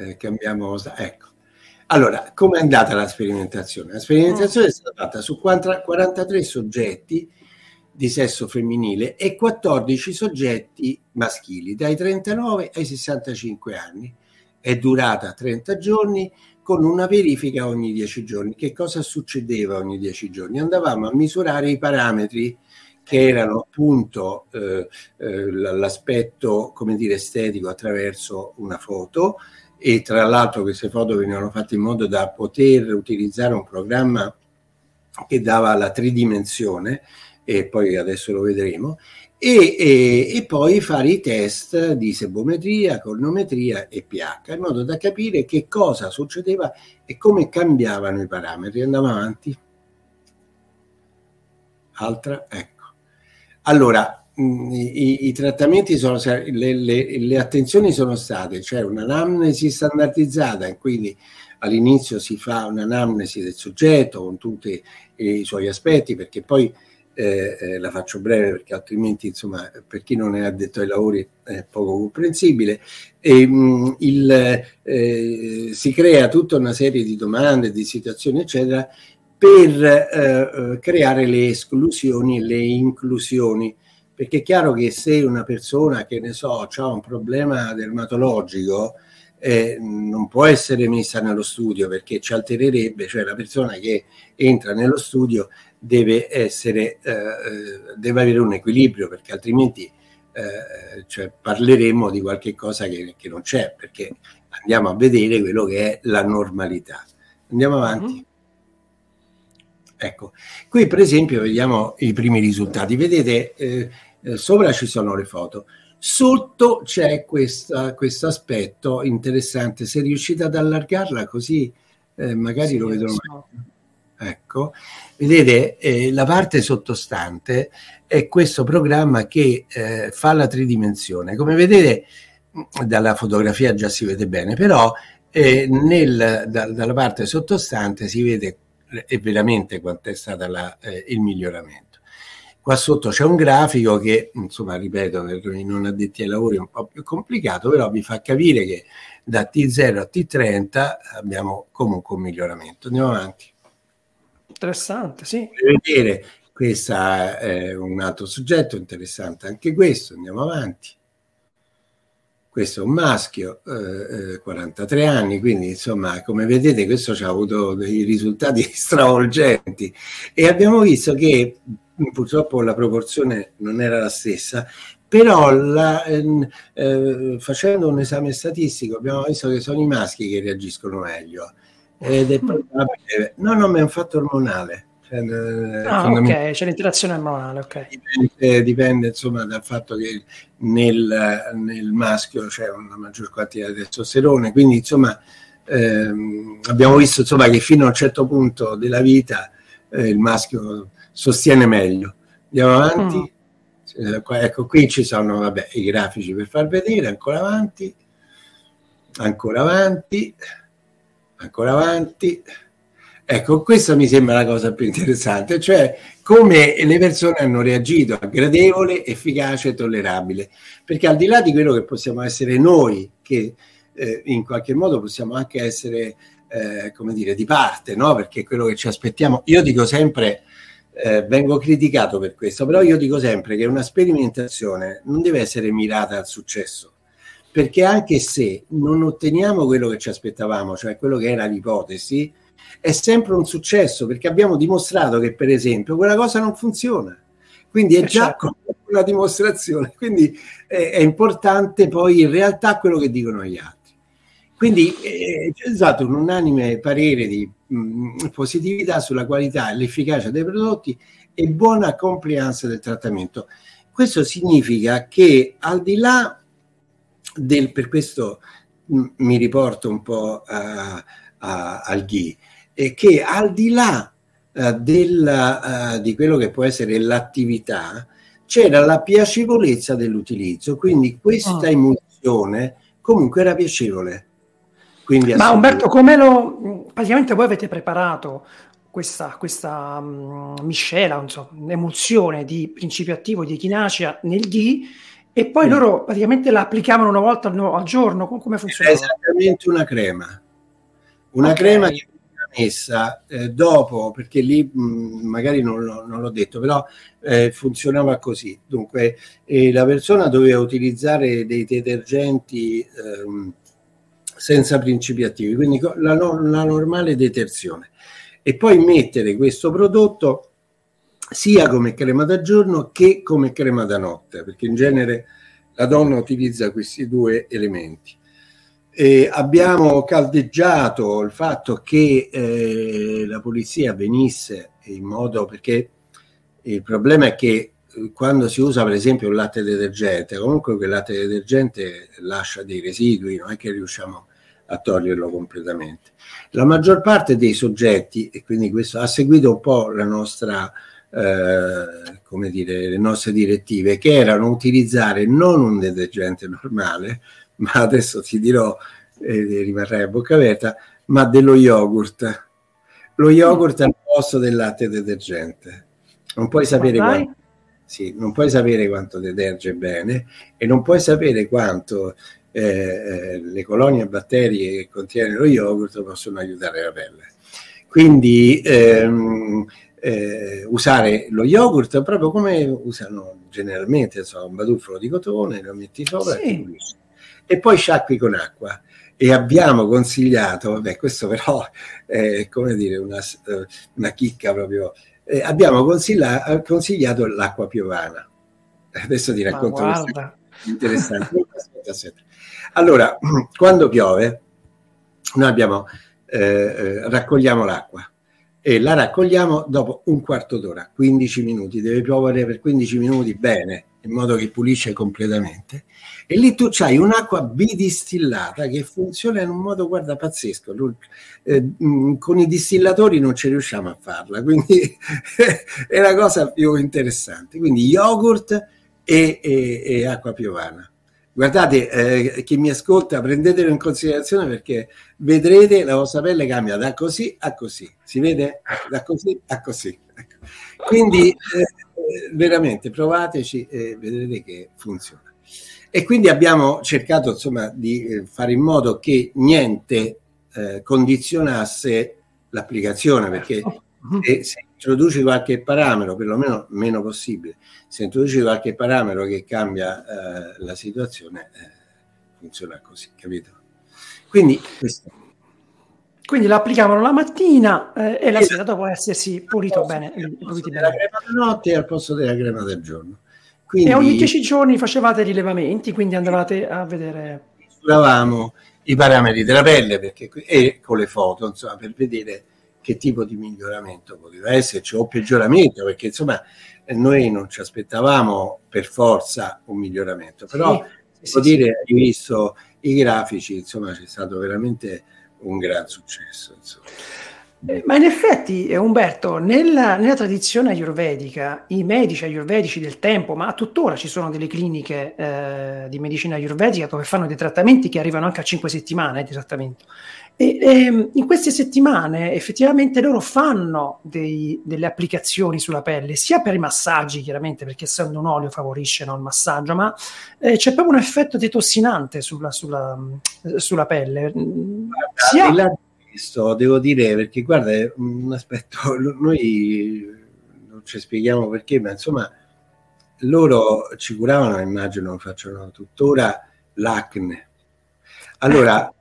Eh, cambiamo... Ecco. Allora, come è andata la sperimentazione? La sperimentazione è stata fatta su 43 soggetti di sesso femminile e 14 soggetti maschili, dai 39 ai 65 anni. È durata 30 giorni con una verifica ogni 10 giorni. Che cosa succedeva ogni 10 giorni? Andavamo a misurare i parametri che erano appunto eh, eh, l'aspetto, come dire, estetico attraverso una foto, e tra l'altro queste foto venivano fatte in modo da poter utilizzare un programma che dava la tridimensione e poi adesso lo vedremo e, e, e, poi fare i test di sebometria, cornometria e pH in modo da capire che cosa succedeva e come cambiavano i parametri. Andiamo avanti. Altra, ecco. Allora, i, i, trattamenti sono le, le, le, attenzioni sono state, cioè un'anamnesi standardizzata, quindi all'inizio si fa un'anamnesi del soggetto con tutti i suoi aspetti, perché poi eh, eh, la faccio breve perché altrimenti insomma per chi non è addetto ai lavori è poco comprensibile. E, mh, il, eh, si crea tutta una serie di domande, di situazioni eccetera per eh, eh, creare le esclusioni e le inclusioni perché è chiaro che se una persona, che ne so, ha un problema dermatologico, eh, non può essere messa nello studio perché ci altererebbe, cioè la persona che entra nello studio deve essere, eh, eh deve avere un equilibrio perché altrimenti eh, cioè parleremo di qualche cosa che, che, non c'è perché andiamo a vedere quello che è la normalità. Andiamo avanti. Mm-hmm. Ecco, qui per esempio vediamo i primi risultati. Vedete, eh, eh, sopra ci sono le foto. Sotto c'è questo aspetto interessante. Se riuscite ad allargarla così, eh, magari sì, lo vedono so. Ecco, vedete, eh, la parte sottostante è questo programma che eh, fa la tridimensione. Come vedete, dalla fotografia già si vede bene, però eh, nel, da, dalla parte sottostante si vede eh, veramente quanto è stato il miglioramento. Qua sotto c'è un grafico che, insomma, ripeto, per i non addetti ai lavori è un po' più complicato, però vi fa capire che da T0 a T30 abbiamo comunque un miglioramento. Andiamo avanti. Interessante, sì. Vedere, questo è un altro soggetto, interessante anche questo, andiamo avanti. Questo è un maschio, eh, 43 eh, anni, quindi insomma, come vedete, questo ci ha avuto dei risultati stravolgenti e abbiamo visto che purtroppo la proporzione non era la stessa, però la, ehm, eh, facendo un esame statistico abbiamo visto che sono i maschi che reagiscono meglio. Ed è probabile no no ma è un fatto ormonale. Cioè, eh, ah, ok, c'è l'interazione ormonale, ok. Dipende, dipende, insomma dal fatto che nel, nel, maschio c'è una maggior quantità di testosterone, quindi insomma ehm, abbiamo visto insomma, che fino a un certo punto della vita eh, il maschio sostiene meglio. Andiamo avanti. Mm. Eh, ecco, qui ci sono vabbè, i grafici per far vedere, ancora avanti, ancora avanti, ancora avanti. Ecco, questa mi sembra la cosa più interessante, cioè come le persone hanno reagito a gradevole, efficace e tollerabile. Perché al di là di quello che possiamo essere noi, che eh, in qualche modo possiamo anche essere, eh, come dire, di parte, no? Perché quello che ci aspettiamo, io dico sempre, eh, vengo criticato per questo, però io dico sempre che una sperimentazione non deve essere mirata al successo, perché anche se non otteniamo quello che ci aspettavamo, cioè quello che era l'ipotesi, è sempre un successo, perché abbiamo dimostrato che, per esempio, quella cosa non funziona. Quindi è già certo. una dimostrazione, quindi è, è importante poi in realtà quello che dicono gli altri. Quindi eh, c'è stato un unanime parere di mh, mm, positività sulla qualità e l'efficacia dei prodotti e buona compliance del trattamento. Questo significa che al di là del, per questo mh, mm, mi riporto un po' a, a, al GHI, eh, che al di là eh, della, eh, di quello che può essere l'attività, c'era la piacevolezza dell'utilizzo, quindi questa oh. emulsione comunque era piacevole quindi Ma Umberto, come lo... praticamente voi avete preparato questa, questa um, miscela, so, un'emulsione di principio attivo di echinacea nel ghi e poi mm. loro praticamente la applicavano una volta al, giorno, come funziona? È esattamente una crema, una okay. crema che è messa eh, dopo, perché lì mh, mm, magari non, non, l'ho detto, però eh, funzionava così. Dunque, eh, la persona doveva utilizzare dei detergenti ehm, senza principi attivi, quindi la, la normale detersione. E poi mettere questo prodotto sia come crema da giorno che come crema da notte, perché in genere la donna utilizza questi due elementi. E abbiamo caldeggiato il fatto che eh, la polizia venisse in modo perché il problema è che eh, quando si usa per esempio il latte detergente, comunque quel latte detergente lascia dei residui, non è che riusciamo a toglierlo completamente. La maggior parte dei soggetti, e quindi questo ha seguito un po' la nostra, eh, come dire, le nostre direttive, che erano utilizzare non un detergente normale, ma adesso ti dirò, eh, rimarrai a bocca aperta, ma dello yogurt. Lo yogurt al posto del latte detergente. Non puoi sapere quanto, sì, non puoi sapere quanto deterge bene e non puoi sapere quanto eh, eh, le colonie batterie che contiene lo yogurt possono aiutare la pelle. Quindi ehm, eh, usare lo yogurt proprio come usano generalmente, insomma, un batuffolo di cotone, lo metti sopra sì. e, e poi sciacqui con acqua. E abbiamo consigliato, vabbè, questo però è come dire una, eh, una chicca proprio. Eh, abbiamo consigliato, consigliato l'acqua piovana. Adesso ti racconto questo interessante. aspetta, aspetta. Allora, quando piove, noi abbiamo, eh, eh, raccogliamo l'acqua e la raccogliamo dopo un quarto d'ora, 15 minuti, deve piovere per 15 minuti bene, in modo che pulisce completamente. E lì tu hai un'acqua bidistillata che funziona in un modo, guarda, pazzesco. Eh, mm, con i distillatori non ci riusciamo a farla, quindi è la cosa più interessante. Quindi yogurt e, e, e acqua piovana. Guardate, eh, chi mi ascolta, prendetelo in considerazione perché vedrete la vostra pelle cambia da così a così. Si vede? Da così a così. Ecco. Quindi eh, veramente provateci e vedrete che funziona. E quindi abbiamo cercato insomma di eh, fare in modo che niente eh, condizionasse l'applicazione perché se, se introduci qualche parametro, perlomeno meno possibile, se introduci qualche parametro che cambia eh, la situazione, eh, funziona così, capito? Quindi questo. Quindi lo applicavano la mattina eh, e la sera dopo essersi pulito bene. Della crema da notte al posto della crema del giorno. Quindi, e ogni dieci giorni facevate rilevamenti, quindi andavate a vedere... Misuravamo i parametri della pelle perché, e con le foto, insomma, per vedere che tipo di miglioramento poteva esserci o peggioramento, perché insomma noi non ci aspettavamo per forza un miglioramento, però sì, devo sì, dire, sì. visto i grafici, insomma c'è stato veramente un gran successo. Insomma. Eh, ma in effetti, eh, Umberto, nella, nella, tradizione ayurvedica, i medici ayurvedici del tempo, ma tuttora ci sono delle cliniche eh, di medicina ayurvedica dove fanno dei trattamenti che arrivano anche a 5 settimane di trattamento. E, e ehm, in queste settimane effettivamente loro fanno dei, delle applicazioni sulla pelle, sia per i massaggi, chiaramente, perché essendo un olio favorisce no, il massaggio, ma eh, c'è proprio un effetto detossinante sulla, sulla, sulla pelle. Sia... Questo devo dire perché guarda, un aspetto, noi non ci spieghiamo perché, ma insomma loro ci curavano, immagino facciano tuttora l'acne. Allora,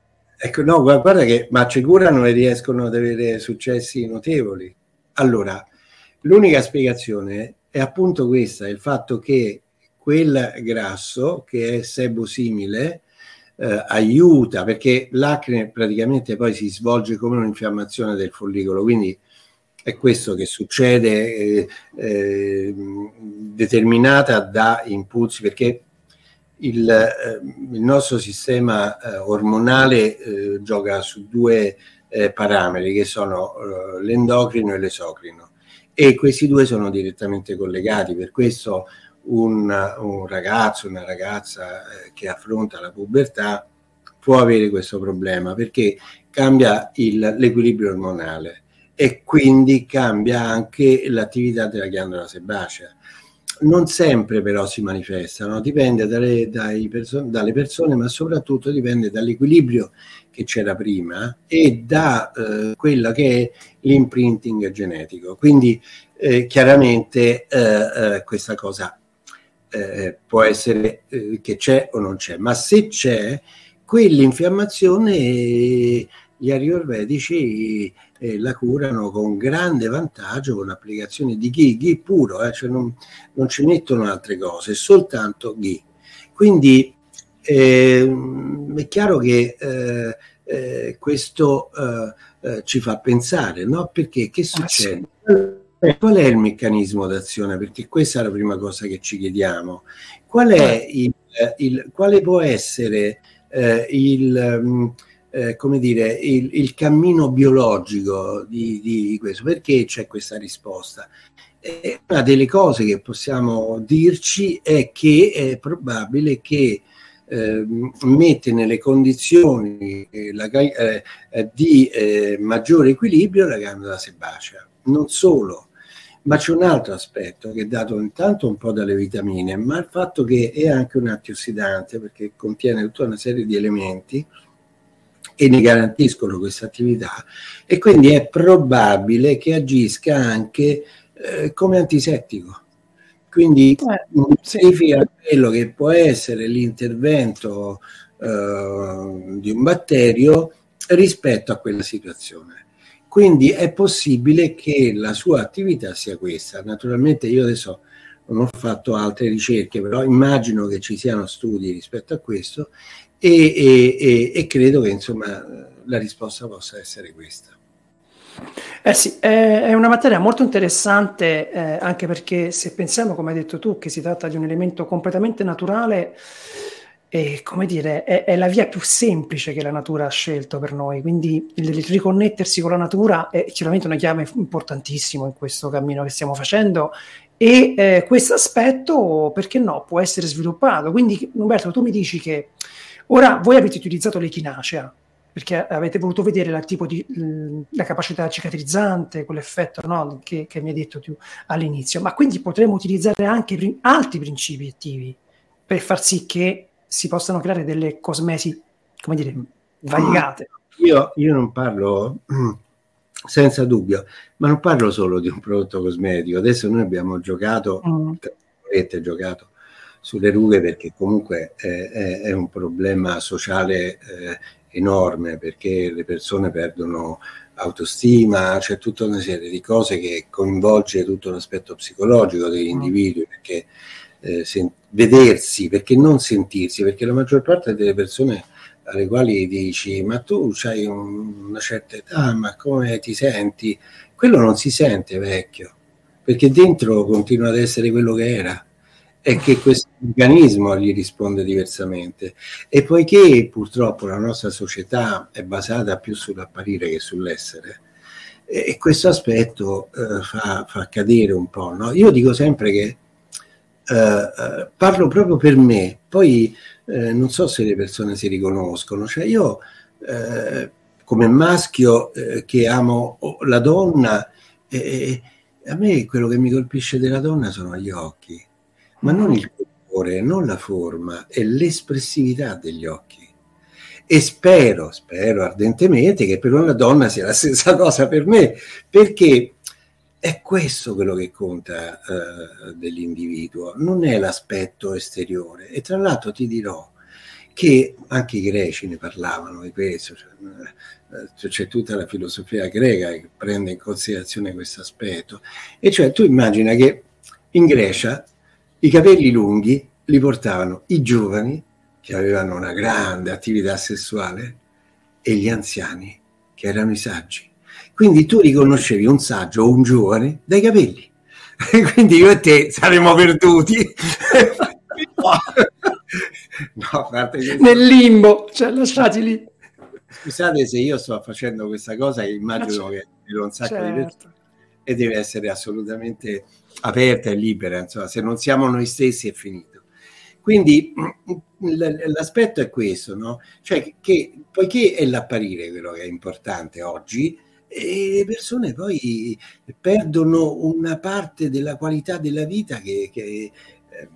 Ecco, no, guarda che ma ci curano e riescono ad avere successi notevoli. Allora, l'unica spiegazione è appunto questa, il fatto che quel grasso che è sebosimile eh, aiuta, perché l'acne praticamente poi si svolge come un'infiammazione del follicolo, quindi è questo che succede eh, eh, determinata da impulsi, perché il, eh, il nostro sistema eh, ormonale eh, gioca su due eh, parametri che sono eh, l'endocrino e l'esocrino. E questi due sono direttamente collegati, per questo un, un ragazzo, una ragazza eh, che affronta la pubertà può avere questo problema perché cambia il, l'equilibrio ormonale e quindi cambia anche l'attività della ghiandola sebacea non sempre però si manifestano, dipende dalle, perso- dalle, persone, ma soprattutto dipende dall'equilibrio che c'era prima e da eh, quello che è l'imprinting genetico. Quindi eh, chiaramente eh, eh questa cosa eh, può essere eh, che c'è o non c'è, ma se c'è, quell'infiammazione gli ayurvedici eh, la curano con grande vantaggio con l'applicazione di ghee, ghee puro, eh, cioè non, non, ci mettono altre cose, soltanto ghee. Quindi eh, è chiaro che eh, eh, questo eh, ci fa pensare, no? Perché che succede? Qual è il meccanismo d'azione? Perché questa è la prima cosa che ci chiediamo. Qual è il, il quale può essere il mm, eh, come dire, il, il, cammino biologico di, di, questo. Perché c'è questa risposta? E una delle cose che possiamo dirci è che è probabile che eh, mette nelle condizioni eh, la, eh, di eh, maggiore equilibrio la ghiandola sebacea. Non solo, ma c'è un altro aspetto che è dato intanto un po' dalle vitamine, ma il fatto che è anche un antiossidante perché contiene tutta una serie di elementi e ne garantiscono questa attività e quindi è probabile che agisca anche eh, come antisettico. Quindi eh, significa quello che può essere l'intervento eh, di un batterio rispetto a quella situazione. Quindi è possibile che la sua attività sia questa. Naturalmente io adesso non ho fatto altre ricerche, però immagino che ci siano studi rispetto a questo e, e, e, credo che insomma la risposta possa essere questa. Eh sì, è una materia molto interessante eh, anche perché se pensiamo, come hai detto tu, che si tratta di un elemento completamente naturale, e come dire, è, è, la via più semplice che la natura ha scelto per noi, quindi il, il riconnettersi con la natura è chiaramente una chiave importantissima in questo cammino che stiamo facendo e eh, questo aspetto, perché no, può essere sviluppato. Quindi Umberto, tu mi dici che Ora, voi avete utilizzato l'echinacea perché avete voluto vedere la, tipo di, la capacità cicatrizzante, quell'effetto no, che, che, mi hai detto tu all'inizio, ma quindi potremmo utilizzare anche altri principi attivi per far sì che si possano creare delle cosmesi, come dire, variegate. Io, io non parlo senza dubbio, ma non parlo solo di un prodotto cosmetico. Adesso noi abbiamo giocato, mm. giocato sulle rughe perché comunque è, è, è un problema sociale eh, enorme perché le persone perdono autostima, c'è tutta una serie di cose che coinvolge tutto l'aspetto psicologico degli mm. individui perché eh, sen- vedersi, perché non sentirsi, perché la maggior parte delle persone alle quali dici ma tu hai un, una certa età, ma come ti senti? Quello non si sente vecchio, perché dentro continua ad essere quello che era è che questo organismo gli risponde diversamente e poiché purtroppo la nostra società è basata più sull'apparire che sull'essere e questo aspetto eh, fa, fa, cadere un po'. No? Io dico sempre che eh, eh, parlo proprio per me, poi eh, non so se le persone si riconoscono, cioè io eh, come maschio eh, che amo la donna, a me quello che mi colpisce della donna sono gli occhi ma non il colore, non la forma, è l'espressività degli occhi. E spero, spero ardentemente che per una donna sia la stessa cosa per me, perché è questo quello che conta uh, dell'individuo, non è l'aspetto esteriore. E tra l'altro ti dirò che anche i greci ne parlavano di questo, cioè, eh, c'è tutta la filosofia greca che prende in considerazione questo aspetto. E cioè tu immagina che in Grecia i capelli lunghi li portavano i giovani che avevano una grande attività sessuale e gli anziani che erano i saggi. Quindi tu riconoscevi un saggio o un giovane dai capelli. Quindi io e te saremmo perduti. no, Nel limbo, cioè lasciati lì. Scusate se io sto facendo questa cosa, immagino che un sacco certo. di persone e deve essere assolutamente aperta e libera, insomma, se non siamo noi stessi è finito. Quindi l'aspetto è questo, no? Cioè che poiché è l'apparire quello che è importante oggi, le persone poi perdono una parte della qualità della vita che, che è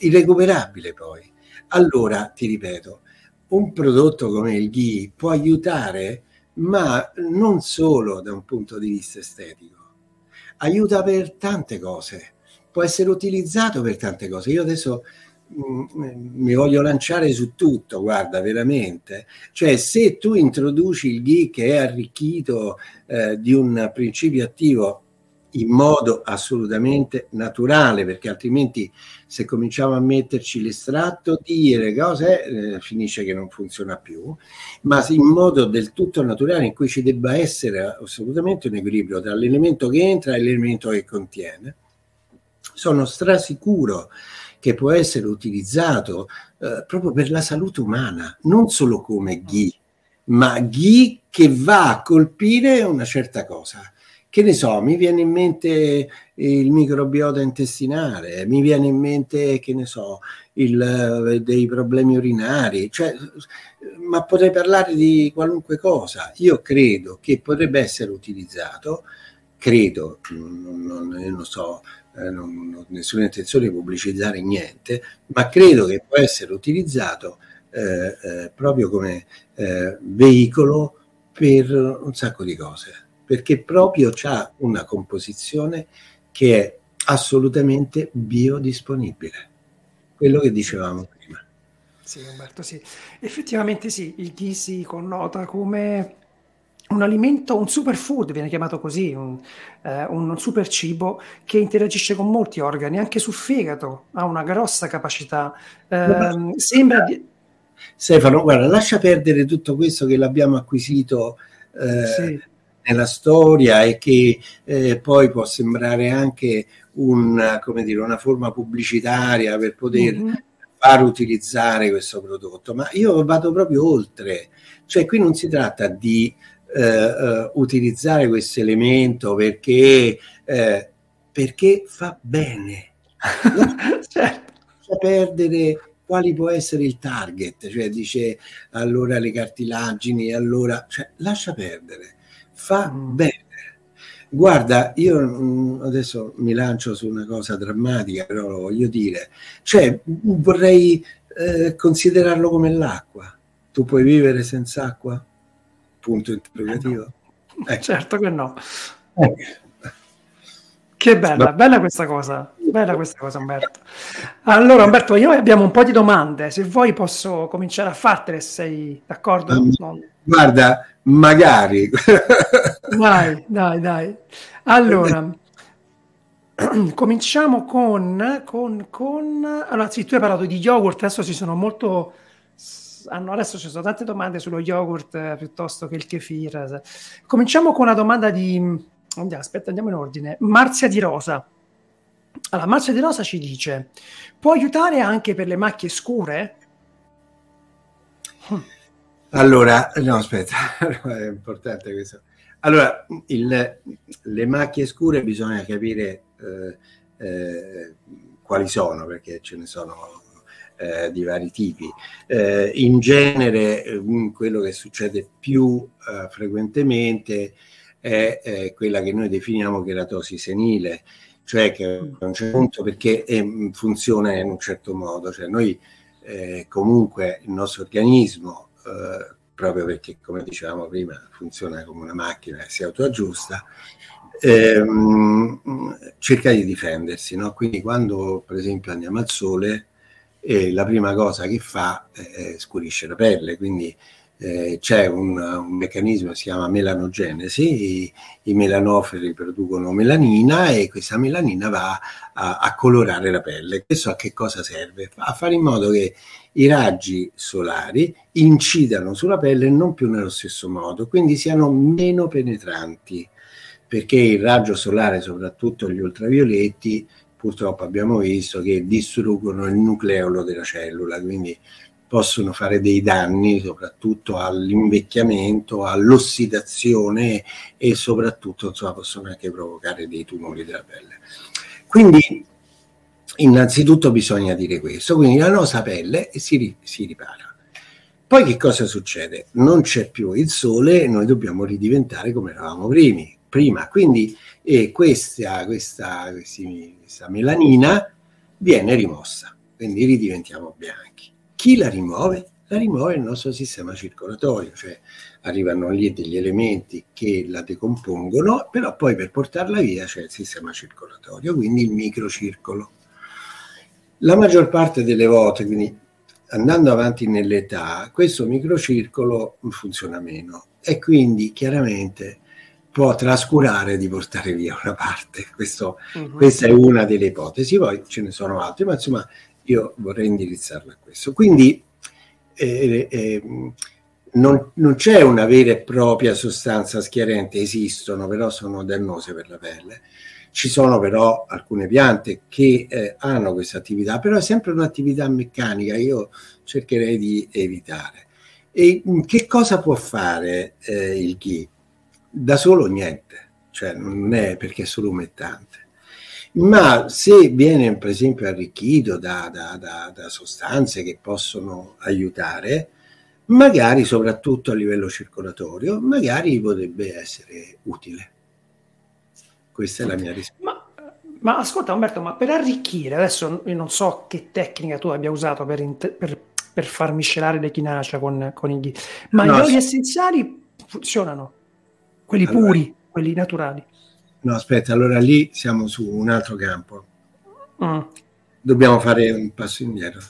irrecuperabile poi. Allora, ti ripeto, un prodotto come il ghee può aiutare, ma non solo da un punto di vista estetico aiuta per tante cose, può essere utilizzato per tante cose. Io adesso mh, mm, mi voglio lanciare su tutto, guarda, veramente. Cioè, se tu introduci il ghee che è arricchito eh, di un principio attivo in modo assolutamente naturale, perché altrimenti se cominciamo a metterci l'estratto di le cose eh, finisce che non funziona più, ma in modo del tutto naturale in cui ci debba essere assolutamente un equilibrio tra l'elemento che entra e l'elemento che contiene. Sono strasicuro che può essere utilizzato eh, proprio per la salute umana, non solo come ghee, ma ghee che va a colpire una certa cosa che ne so, mi viene in mente il microbiota intestinale, mi viene in mente, che ne so, il, eh, dei problemi urinari, cioè, ma potrei parlare di qualunque cosa. Io credo che potrebbe essere utilizzato, credo, non, non, non so, eh, non, ho nessuna intenzione di pubblicizzare niente, ma credo che può essere utilizzato eh, eh, proprio come eh, veicolo per un sacco di cose perché proprio ha una composizione che è assolutamente biodisponibile. Quello che dicevamo prima. Sì, Umberto, sì. Effettivamente sì, il ghee si connota come un alimento, un superfood, viene chiamato così, un, eh, un super cibo che interagisce con molti organi, anche sul fegato, ha una grossa capacità. Eh, sembra di... Stefano, guarda, lascia perdere tutto questo che l'abbiamo acquisito eh, sì nella storia e che eh, poi può sembrare anche un, come dire, una forma pubblicitaria per poter mm-hmm. far utilizzare questo prodotto, ma io vado proprio oltre, cioè qui non si tratta di eh, uh, utilizzare questo elemento perché, eh, perché fa bene. certo. perdere quali può essere il target, cioè dice allora le cartilagini, allora cioè, lascia perdere fa bene. Guarda, io mm, adesso mi lancio su una cosa drammatica, però lo voglio dire. Cioè, vorrei eh, considerarlo come l'acqua. Tu puoi vivere senza acqua? Punto interrogativo. No. Ecco. Certo che no. Eh. Che bella, bella questa cosa, bella questa cosa Umberto. Allora Umberto, noi abbiamo un po' di domande, se vuoi posso cominciare a fartele, se sei d'accordo? Um, guarda, magari. Dai, dai, dai. Allora, cominciamo con, con, con... Allora, sì, tu hai parlato di yogurt, adesso ci sono molto... Hanno, adesso ci sono tante domande sullo yogurt eh, piuttosto che il kefir. Cominciamo con una domanda di... Andiamo, aspetta, andiamo in ordine. Marzia di Rosa. Allora, Marzia di Rosa ci dice, può aiutare anche per le macchie scure? Allora, no, aspetta, è importante questo. Allora, il, le macchie scure bisogna capire eh, eh, quali sono, perché ce ne sono eh, di vari tipi. Eh, in genere, mm, quello che succede più eh, frequentemente è quella che noi definiamo keratosi senile, cioè che a un certo punto perché eh, funziona in un certo modo, cioè noi eh, comunque il nostro organismo, eh, proprio perché come dicevamo prima funziona come una macchina e si autoaggiusta, ehm, cerca di difendersi, no? quindi quando per esempio andiamo al sole eh, la prima cosa che fa è scurisce la pelle, quindi eh, c'è un, un, meccanismo che si chiama melanogenesi, i, i, melanoferi producono melanina e questa melanina va a, a, colorare la pelle. Questo a che cosa serve? A fare in modo che i raggi solari incidano sulla pelle non più nello stesso modo, quindi siano meno penetranti, perché il raggio solare, soprattutto gli ultravioletti, purtroppo abbiamo visto che distruggono il nucleolo della cellula, quindi possono fare dei danni soprattutto all'invecchiamento, all'ossidazione e soprattutto insomma, possono anche provocare dei tumori della pelle. Quindi innanzitutto bisogna dire questo, quindi la nostra pelle si, si ripara. Poi che cosa succede? Non c'è più il sole e noi dobbiamo ridiventare come eravamo primi, prima. Quindi eh, questa, questa, questa melanina viene rimossa, quindi ridiventiamo bianchi. Chi la rimuove? La rimuove il nostro sistema circolatorio, cioè arrivano lì degli elementi che la decompongono, però poi per portarla via c'è il sistema circolatorio, quindi il microcircolo. La maggior parte delle volte, quindi andando avanti nell'età, questo microcircolo funziona meno e quindi chiaramente può trascurare di portare via una parte. Questo, uh-huh. Questa è una delle ipotesi, poi ce ne sono altre, ma insomma io vorrei indirizzarla a questo. Quindi eh, eh, non, non, c'è una vera e propria sostanza schiarente, esistono, però sono dannose per la pelle. Ci sono però alcune piante che eh, hanno questa attività, però è sempre un'attività meccanica, io cercherei di evitare. E che cosa può fare eh, il ghee? Da solo niente, cioè non è perché è solo umettante ma se viene per esempio arricchito da, da, da, da sostanze che possono aiutare, magari soprattutto a livello circolatorio, magari potrebbe essere utile. Questa è la mia risposta. Ma, ma ascolta Umberto, ma per arricchire, adesso io non so che tecnica tu abbia usato per, per, per far miscelare l'echinacea con, con i ghi, ma no, gli oli essenziali funzionano, quelli allora, puri, quelli naturali. No, aspetta, allora lì siamo su un altro campo. Mm. Dobbiamo fare un passo indietro.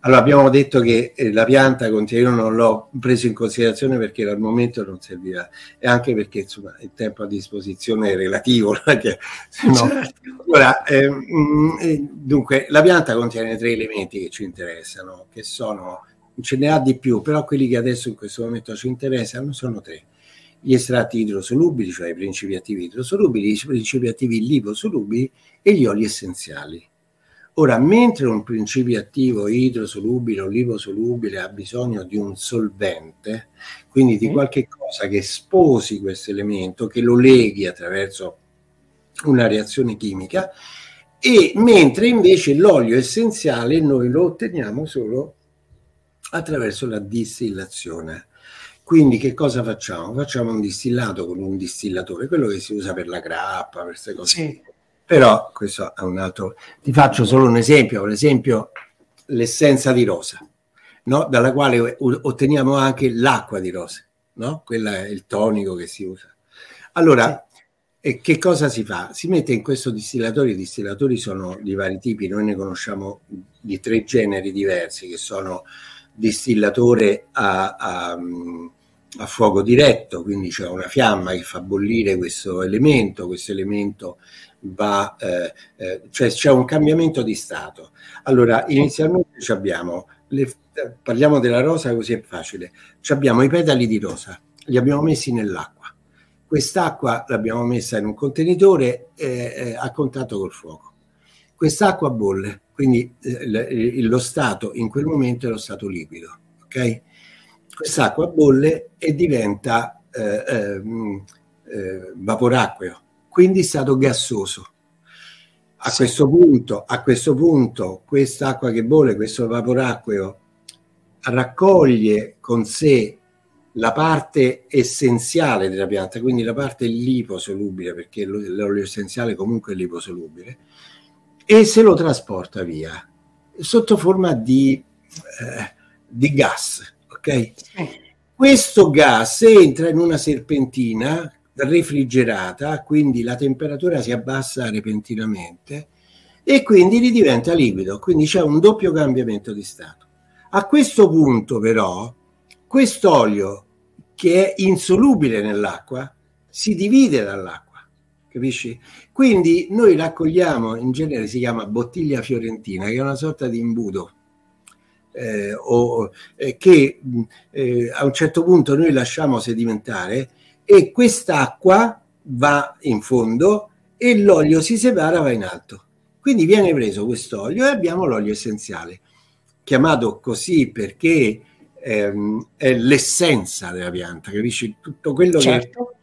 Allora, abbiamo detto che eh, la pianta contiene, io non l'ho preso in considerazione perché al momento non serviva e anche perché insomma, il tempo a disposizione è relativo. Perché, no. certo. Allora, eh, mh, dunque, la pianta contiene tre elementi che ci interessano, che sono, ce ne ha di più, però quelli che adesso in questo momento ci interessano sono tre gli estratti idrosolubili, cioè i principi attivi idrosolubili, i principi attivi liposolubili e gli oli essenziali. Ora, mentre un principio attivo idrosolubile o liposolubile ha bisogno di un solvente, quindi di qualche cosa che sposi questo elemento, che lo leghi attraverso una reazione chimica, e mentre invece l'olio essenziale noi lo otteniamo solo attraverso la distillazione. Quindi che cosa facciamo? Facciamo un distillato con un distillatore, quello che si usa per la grappa, per queste cose. Sì. Però questo è un altro... Ti faccio solo un esempio, per esempio l'essenza di rosa, no? dalla quale otteniamo anche l'acqua di rosa, no? Quella è il tonico che si usa. Allora, sì. che cosa si fa? Si mette in questo distillatore, i distillatori sono di vari tipi, noi ne conosciamo di tre generi diversi, che sono distillatore a, a, a fuoco diretto, quindi c'è una fiamma che fa bollire questo elemento, questo elemento va, eh, eh, cioè c'è un cambiamento di stato. Allora, inizialmente abbiamo, le, parliamo della rosa così è facile, abbiamo i petali di rosa, li abbiamo messi nell'acqua. Quest'acqua l'abbiamo messa in un contenitore eh, a contatto col fuoco. Quest'acqua bolle, quindi eh, lo stato in quel momento è lo stato liquido. Ok? Quest'acqua bolle e diventa eh, ehm, eh, vaporacqueo, quindi stato gassoso. A, sì. questo punto, a questo punto, quest'acqua che bolle, questo vaporacqueo, raccoglie con sé la parte essenziale della pianta, quindi la parte liposolubile, perché l'olio essenziale comunque è liposolubile, e se lo trasporta via sotto forma di, eh, di gas. Ok? Questo gas entra in una serpentina refrigerata, quindi la temperatura si abbassa repentinamente e quindi ridiventa liquido, quindi c'è un doppio cambiamento di stato. A questo punto però quest'olio che è insolubile nell'acqua si divide dall'acqua, capisci? Quindi noi raccogliamo, in genere si chiama bottiglia fiorentina, che è una sorta di imbudo eh, o, eh, che eh, a un certo punto noi lasciamo sedimentare e quest'acqua va in fondo e l'olio si separa va in alto. Quindi viene preso quest'olio e abbiamo l'olio essenziale, chiamato così perché ehm, è l'essenza della pianta, capisci? Tutto quello certo.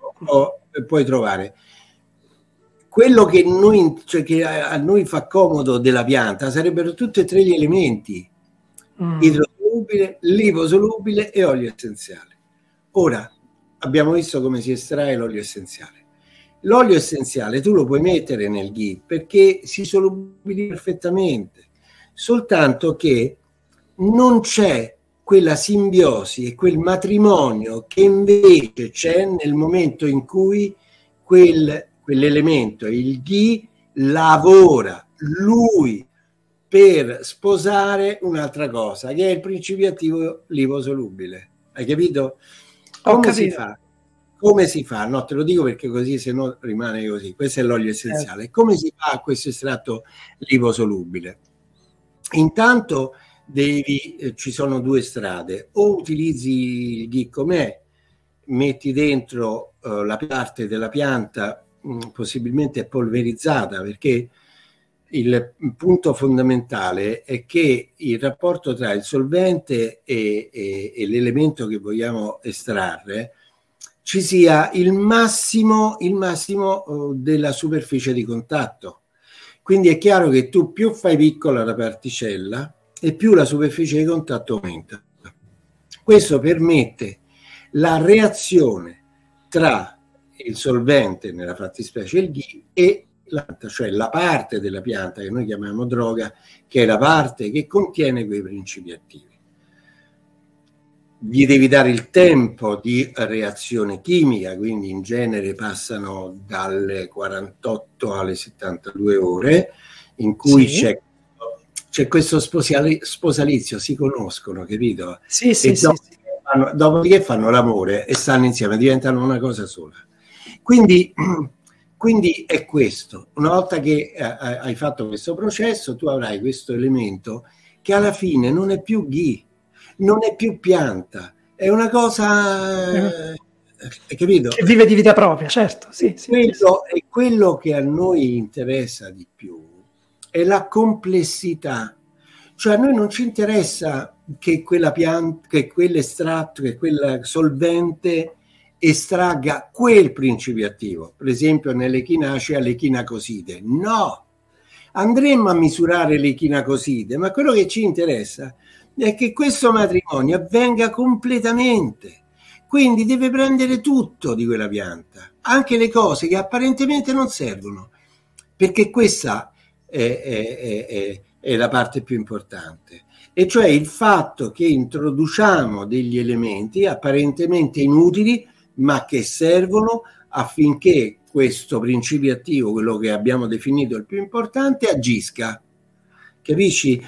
che puoi trovare. Quello che, noi, cioè che a noi fa comodo della pianta sarebbero tutti e tre gli elementi, mm. idrosolubile, liposolubile e olio essenziale. Ora, abbiamo visto come si estrae l'olio essenziale. L'olio essenziale tu lo puoi mettere nel ghee perché si solubilizza perfettamente, soltanto che non c'è quella simbiosi e quel matrimonio che invece c'è nel momento in cui quel, quell'elemento, il ghee, lavora lui per sposare un'altra cosa, che è il principio attivo liposolubile. Hai capito? Come si fa? Come si fa? No, te lo dico perché così se no rimane così. Questo è l'olio essenziale. Eh. Come si fa questo estratto liposolubile? Intanto devi, eh, ci sono due strade. O utilizzi il ghee com'è, metti dentro eh, la parte della pianta possibilmente polverizzata perché il punto fondamentale è che il rapporto tra il solvente e, e, e l'elemento che vogliamo estrarre ci sia il massimo, il massimo uh, della superficie di contatto. Quindi è chiaro che tu più fai piccola la particella e più la superficie di contatto aumenta. Questo permette la reazione tra il solvente, nella fattispecie il ghee, e pianta, cioè la parte della pianta che noi chiamiamo droga, che è la parte che contiene quei principi attivi. Gli devi dare il tempo di reazione chimica, quindi in genere passano dalle 48 alle 72 ore, in cui sì. c'è c'è questo sposalizio, si conoscono, capito? Sì, sì, sì, dopodiché, sì. Fanno, dopodiché fanno l'amore e stanno insieme, diventano una cosa sola. Quindi quindi è questo, una volta che eh, hai fatto questo processo, tu avrai questo elemento che alla fine non è più ghi, non è più pianta, è una cosa... Eh, hai capito? Che vive di vita propria, certo. Sì, sì, quello, sì. E quello che a noi interessa di più è la complessità. Cioè a noi non ci interessa che quella pianta, che quell'estratto, che quel solvente estragga quel principio attivo, per esempio nell'echinacea l'echinacoside. No, andremmo a misurare l'echinacoside, ma quello che ci interessa è che questo matrimonio avvenga completamente. Quindi deve prendere tutto di quella pianta, anche le cose che apparentemente non servono, perché questa è, è, è, è la parte più importante e cioè il fatto che introduciamo degli elementi apparentemente inutili ma che servono affinché questo principio attivo, quello che abbiamo definito il più importante, agisca. Capisci?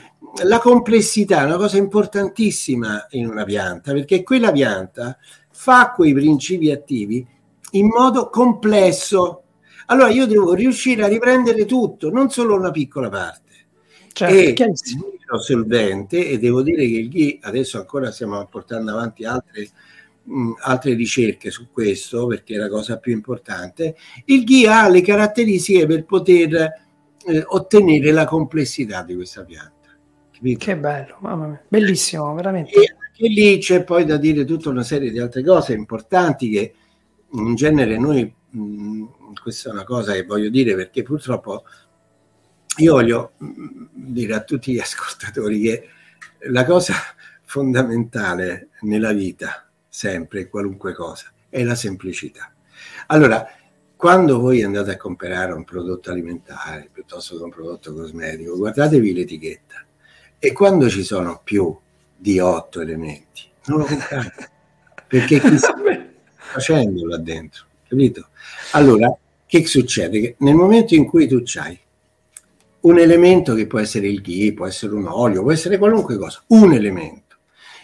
La complessità è una cosa importantissima in una pianta, perché quella pianta fa quei principi attivi in modo complesso. Allora io devo riuscire a riprendere tutto, non solo una piccola parte. Certo, e sono solvente e devo dire che il GHI, adesso ancora stiamo portando avanti altre, mh, altre ricerche su questo, perché è la cosa più importante, il GHI ha le caratteristiche per poter eh, ottenere la complessità di questa pianta. Capito? Che bello, mamma mia, bellissimo, veramente. E anche lì c'è poi da dire tutta una serie di altre cose importanti che in genere noi, mh, questa è una cosa che voglio dire perché purtroppo io voglio mm, dire a tutti gli ascoltatori che la cosa fondamentale nella vita, sempre, qualunque cosa, è la semplicità. Allora, quando voi andate a comprare un prodotto alimentare piuttosto che un prodotto cosmetico, guardatevi l'etichetta e quando ci sono più di otto elementi, non lo comprate perché chi sta facendo là dentro, capito? Allora, che succede? Che nel momento in cui tu c'hai un elemento che può essere il ghee, può essere un olio, può essere qualunque cosa, un elemento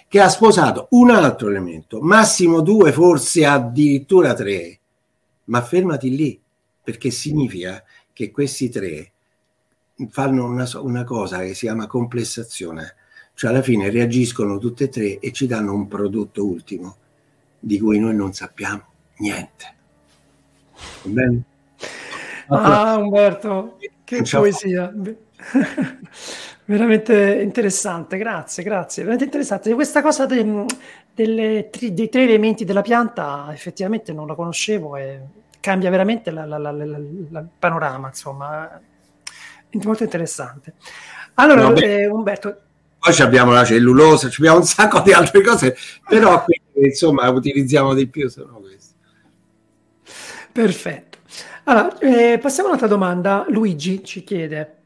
che ha sposato un altro elemento, massimo due, forse addirittura tre, ma fermati lì, perché significa che questi tre fanno una, una cosa che si chiama complessazione, cioè alla fine reagiscono tutte e tre e ci danno un prodotto ultimo di cui noi non sappiamo niente. Va bene? Ah, Umberto, che Ciao. poesia. Veramente interessante, grazie, grazie. Veramente interessante. Questa cosa de, delle, dei tre elementi della pianta effettivamente non la conoscevo e cambia veramente il panorama, insomma, è molto interessante. Allora, no, eh, Umberto... Poi abbiamo la cellulosa, abbiamo un sacco di altre cose, però insomma utilizziamo di più sono queste. Perfetto. Allora, eh, passiamo a un'altra domanda. Luigi ci chiede: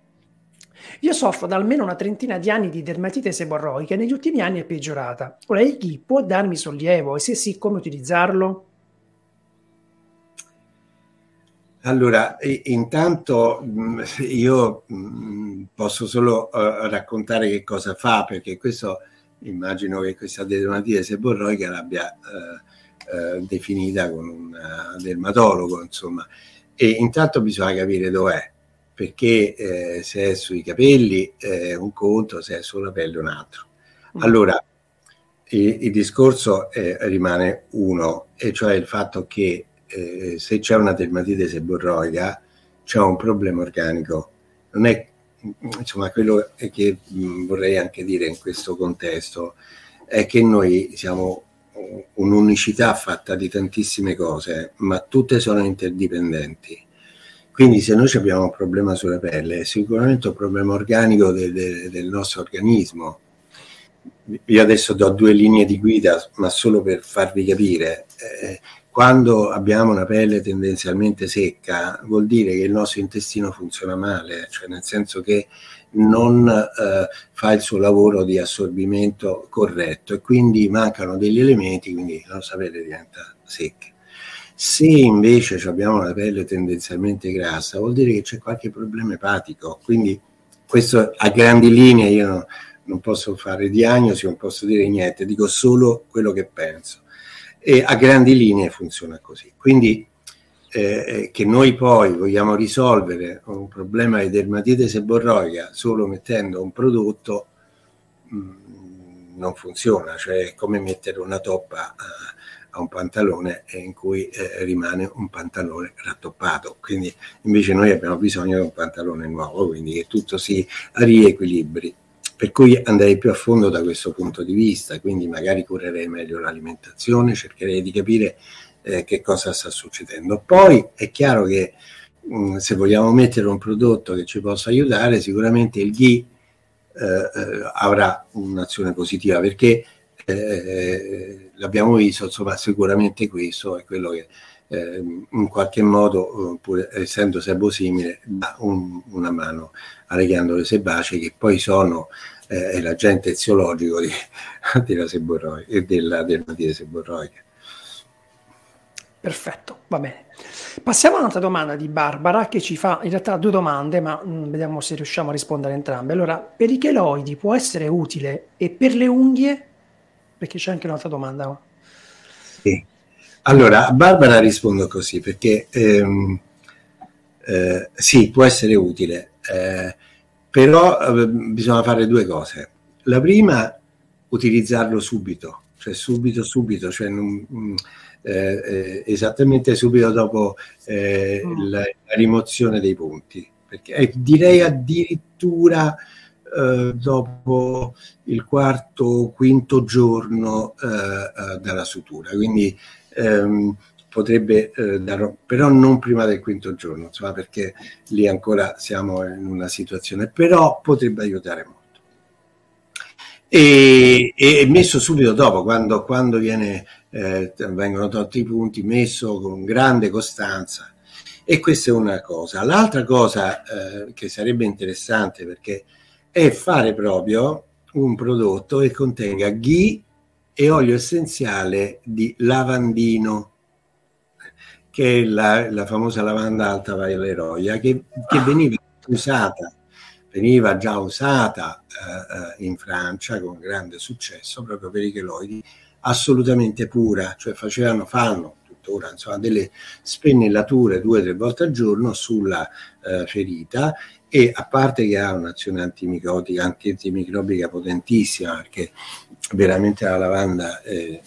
Io soffro da almeno una trentina di anni di dermatite seborroica e negli ultimi anni è peggiorata. Ora, il GHI può darmi sollievo e se sì, come utilizzarlo? Allora, intanto mm, io mm, posso solo uh, raccontare che cosa fa, perché questo immagino che questa dermatite seborroica l'abbia uh, uh, definita con un dermatologo, insomma e intanto bisogna capire dov'è, perché eh, se è sui capelli è eh, un conto, se è sulla pelle un altro. Mm. Allora, il, il discorso eh, rimane uno, e cioè il fatto che eh, se c'è una dermatite seborroica c'è un problema organico. Non è, insomma, quello che mh, mm, vorrei anche dire in questo contesto è che noi siamo un'unicità fatta di tantissime cose, ma tutte sono interdipendenti. Quindi se noi abbiamo un problema sulla pelle, è sicuramente un problema organico de, de, del nostro organismo. Io adesso do due linee di guida, ma solo per farvi capire. Eh, quando abbiamo una pelle tendenzialmente secca, vuol dire che il nostro intestino funziona male, cioè nel senso che non eh, fa il suo lavoro di assorbimento corretto e quindi mancano degli elementi, quindi la nostra pelle diventa secca. Se invece abbiamo la pelle tendenzialmente grassa, vuol dire che c'è qualche problema epatico, quindi questo a grandi linee io non, posso fare diagnosi, non posso dire niente, dico solo quello che penso. E a grandi linee funziona così. Quindi eh, che noi poi vogliamo risolvere un problema di dermatite seborroica solo mettendo un prodotto mh, mm, non funziona, cioè è come mettere una toppa a, a un pantalone in cui eh, rimane un pantalone rattoppato. Quindi invece noi abbiamo bisogno di un pantalone nuovo, quindi che tutto si riequilibri. Per cui andrei più a fondo da questo punto di vista, quindi magari curerei meglio l'alimentazione, cercherei di capire eh, che cosa sta succedendo. Poi è chiaro che mh, mm, se vogliamo mettere un prodotto che ci possa aiutare, sicuramente il GHI eh, eh, avrà un'azione positiva perché eh, l'abbiamo visto, insomma, sicuramente questo è quello che eh, in qualche modo, eh, pur essendo sebosimile, dà un, una mano alle ghiandole sebacee che poi sono eh, l'agente eziologico di, della seborroica, della dermatite seborroica. Perfetto, va bene. Passiamo a un'altra domanda di Barbara che ci fa in realtà due domande, ma mh, mm, vediamo se riusciamo a rispondere entrambe. Allora, per i cheloidi può essere utile e per le unghie? Perché c'è anche un'altra domanda. Sì. Allora, Barbara rispondo così perché ehm, eh, sì, può essere utile, eh, però eh, bisogna fare due cose. La prima, utilizzarlo subito, cioè subito, subito, cioè non, mm, eh, eh, esattamente subito dopo mm. la, la, rimozione dei punti. Perché, direi addirittura dopo il quarto o quinto giorno dalla sutura. Quindi ehm, potrebbe eh, darlo, però non prima del quinto giorno, insomma, perché lì ancora siamo in una situazione, però potrebbe aiutare molto. E, e messo subito dopo, quando, quando viene, eh, vengono tolti i punti, messo con grande costanza. E questa è una cosa. L'altra cosa eh, che sarebbe interessante perché è fare proprio un prodotto che contenga ghee e olio essenziale di lavandino che è la, la famosa lavanda alta vaileroia, che, che veniva usata, veniva già usata eh, eh, in Francia con grande successo proprio per i cheloidi, assolutamente pura, cioè facevano, fanno tuttora insomma, delle spennellature due o tre volte al giorno sulla eh, ferita e a parte che ha un'azione antimicotica, antimicrobica potentissima, perché veramente la lavanda è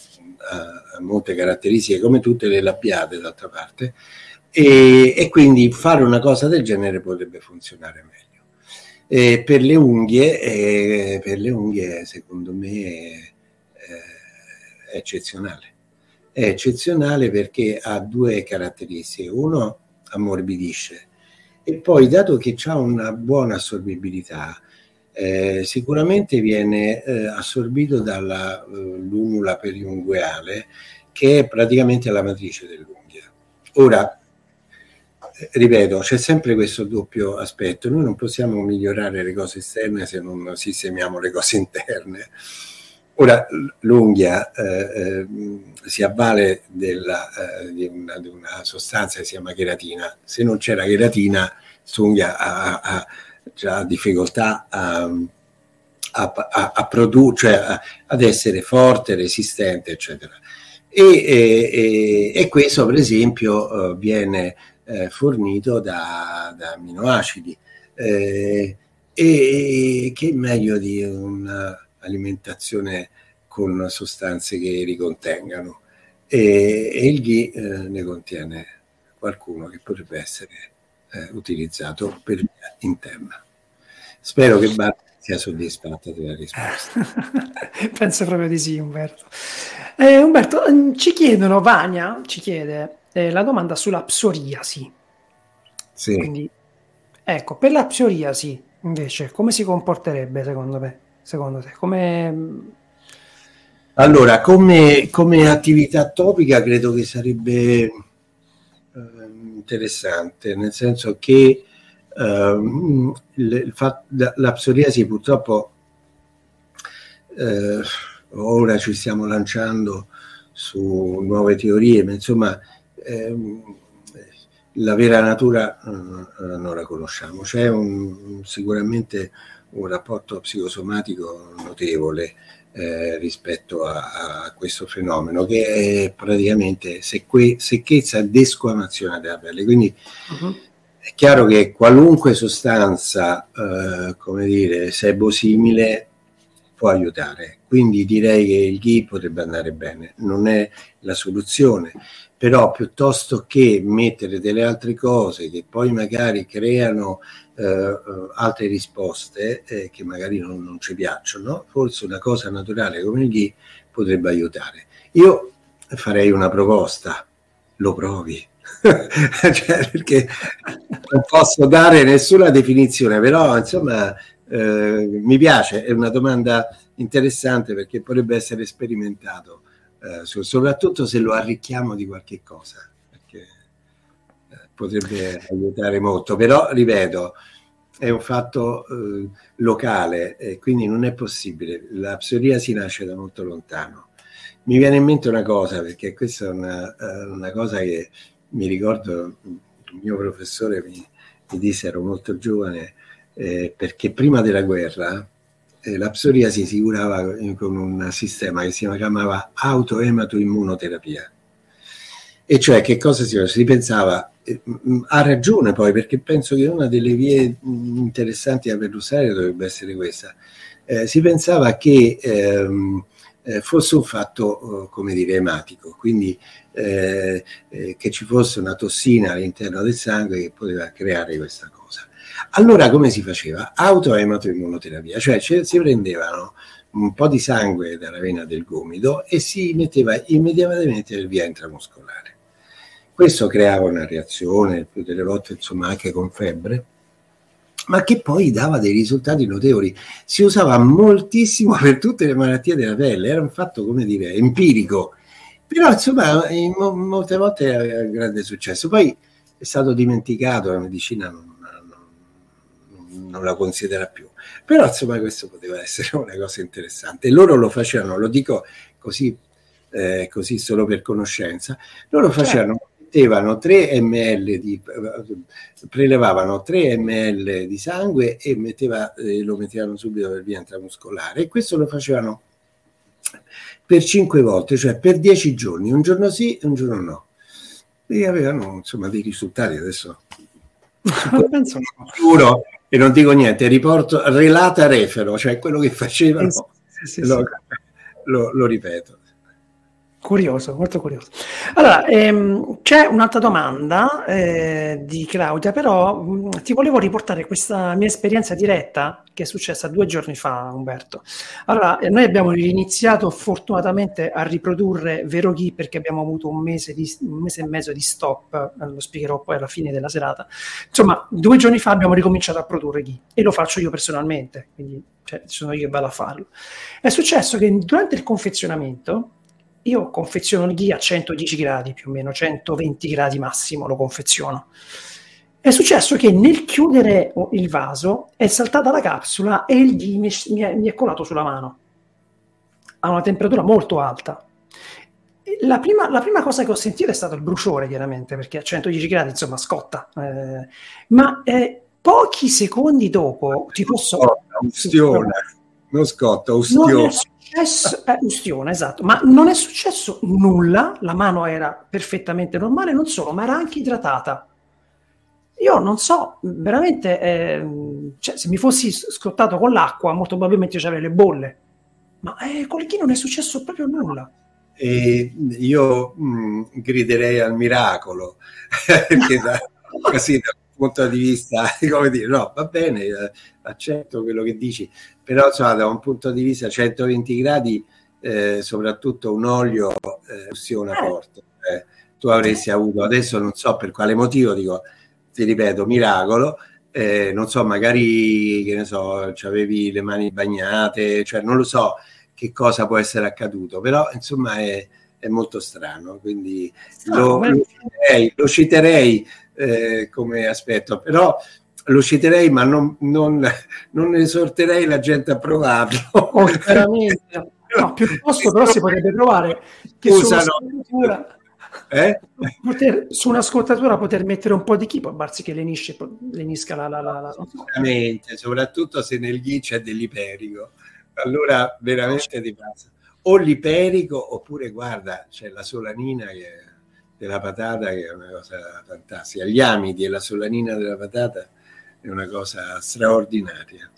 ha molte caratteristiche come tutte le labbiate d'altra parte e, e, quindi fare una cosa del genere potrebbe funzionare meglio. E per le unghie, eh, per le unghie secondo me è, è eccezionale. È eccezionale perché ha due caratteristiche. Uno ammorbidisce e poi dato che ha una buona assorbibilità, eh, sicuramente viene eh, assorbito dalla eh, lunula periungueale che è praticamente la matrice dell'unghia. Ora, eh, ripeto, c'è sempre questo doppio aspetto, noi non possiamo migliorare le cose esterne se non sistemiamo le cose interne. Ora, l'unghia eh, eh, si avvale della, eh, di, una, di, una, sostanza che si chiama cheratina. Se non c'era cheratina, l'unghia ha, ha, già difficoltà a, a, a, a produrre, cioè ad essere forte, resistente, eccetera. E, e, e questo, per esempio, eh, viene eh, fornito da, da amminoacidi. Eh, e che meglio di un'alimentazione con sostanze che li contengano? E, e il ghee eh, ne contiene qualcuno che potrebbe essere eh, utilizzato per via interna. Spero che Barbara sia soddisfatta della risposta. Penso proprio di sì, Umberto. Eh, Umberto, mm, ci chiedono, Vania ci chiede eh, la domanda sulla psoriasi. Sì. Quindi, ecco, per la psoriasi, invece, come si comporterebbe secondo me? Secondo te? Come... Allora, come, come attività topica credo che sarebbe interessante, nel senso che uh, il, il la psoriasi purtroppo uh, ora ci stiamo lanciando su nuove teorie, ma insomma ehm, la vera natura uh, non la conosciamo. C'è un, sicuramente un rapporto psicosomatico notevole eh, rispetto a, a, questo fenomeno che è praticamente secque, secchezza e desquamazione della pelle. Quindi uh-huh. è chiaro che qualunque sostanza, eh, come dire, sebosimile può aiutare. Quindi direi che il ghee potrebbe andare bene, non è la soluzione, però piuttosto che mettere delle altre cose che poi magari creano eh, eh, altre risposte eh, che magari non, non, ci piacciono, forse una cosa naturale come il ghee potrebbe aiutare. Io farei una proposta, lo provi. cioè, perché non posso dare nessuna definizione, però insomma eh, mi piace, è una domanda interessante perché potrebbe essere sperimentato, eh, soprattutto se lo arricchiamo di qualche cosa potrebbe aiutare molto, però ripeto, è un fatto eh, locale e quindi non è possibile. La psoriasi nasce da molto lontano. Mi viene in mente una cosa, perché questa è una, eh, una cosa che mi ricordo, il mio professore mi, mi disse, ero molto giovane, eh, perché prima della guerra eh, la psoriasi si curava con un sistema che si chiamava autoematoimmunoterapia. E cioè che cosa si, si pensava eh, ha ragione poi, perché penso che una delle vie interessanti da perlustrare dovrebbe essere questa. Eh, si pensava che ehm, eh, fosse un fatto, eh, come dire, ematico, quindi eh, eh, che ci fosse una tossina all'interno del sangue che poteva creare questa cosa. Allora come si faceva? Autoematoimmunoterapia, cioè si prendevano un po' di sangue dalla vena del gomito e si metteva immediatamente nel via intramuscolare. Questo creava una reazione, più delle volte insomma anche con febbre, ma che poi dava dei risultati notevoli. Si usava moltissimo per tutte le malattie della pelle, era un fatto, come dire, empirico. Però insomma, in, molte volte aveva grande successo. Poi è stato dimenticato, la medicina non, non, la considera più. Però insomma questo poteva essere una cosa interessante. Loro lo facevano, lo dico così, eh, così solo per conoscenza, loro certo. facevano mettevano 3 ml di, prelevavano 3 ml di sangue e metteva, eh, lo mettevano subito per via intramuscolare e questo lo facevano per 5 volte, cioè per 10 giorni, un giorno sì e un giorno no. E avevano insomma dei risultati adesso. Penso sicuro e non dico niente, riporto relata refero, cioè quello che facevano, sì, sì, lo, lo, lo ripeto. Curioso, molto curioso. Allora, ehm, c'è un'altra domanda eh, di Claudia, però mh, ti volevo riportare questa mia esperienza diretta che è successa due giorni fa, Umberto. Allora, eh, noi abbiamo iniziato fortunatamente a riprodurre Vero Chi perché abbiamo avuto un mese, di, un mese e mezzo di stop, eh, lo spiegherò poi alla fine della serata. Insomma, due giorni fa abbiamo ricominciato a produrre Chi e lo faccio io personalmente, quindi cioè, sono io che vado a farlo. È successo che durante il confezionamento io confeziono il ghi a 110 gradi più o meno, 120 gradi massimo lo confeziono. È successo che nel chiudere il vaso è saltata la capsula e il ghi mi, mi, è, mi è colato sulla mano a una temperatura molto alta. La prima, la prima, cosa che ho sentito è stato il bruciore, chiaramente, perché a 110 gradi, insomma, scotta. Eh, ma eh, pochi secondi dopo ti posso... Ustione, non scotta, ustione successo, eh, ustione, esatto, ma non è successo nulla, la mano era perfettamente normale, non solo, ma era anche idratata. Io non so, veramente, eh, cioè, se mi fossi scottato con l'acqua, molto probabilmente ci avrei le bolle, ma eh, con chi non è successo proprio nulla. E io mh, mm, griderei al miracolo, perché da, così dal punto di vista, come dire, no, va bene, eh, accetto quello che dici, però insomma, da un punto di vista 120 gradi, eh, soprattutto un olio eh, fusiona eh. forte. Eh, tu avresti avuto, adesso non so per quale motivo, dico, ti ripeto, miracolo, eh, non so, magari, che ne so, avevi le mani bagnate, cioè non lo so che cosa può essere accaduto, però insomma è, è molto strano, quindi lo, lo citerei, lo citerei eh, come aspetto, però lo citerei, ma non, non, non esorterei la gente a provarlo. Oh, veramente. No, piuttosto però si potrebbe provare che Scusa, su, una scottatura, eh? poter, su una scottatura poter mettere un po' di chi, poi barsi che lenisce, lenisca la... la, la, la Veramente, soprattutto se nel ghi c'è dell'iperico. Allora veramente ti passa. O l'iperico oppure guarda, c'è la solanina che, della patata che è una cosa fantastica. Gli amidi e la solanina della patata è una cosa straordinaria.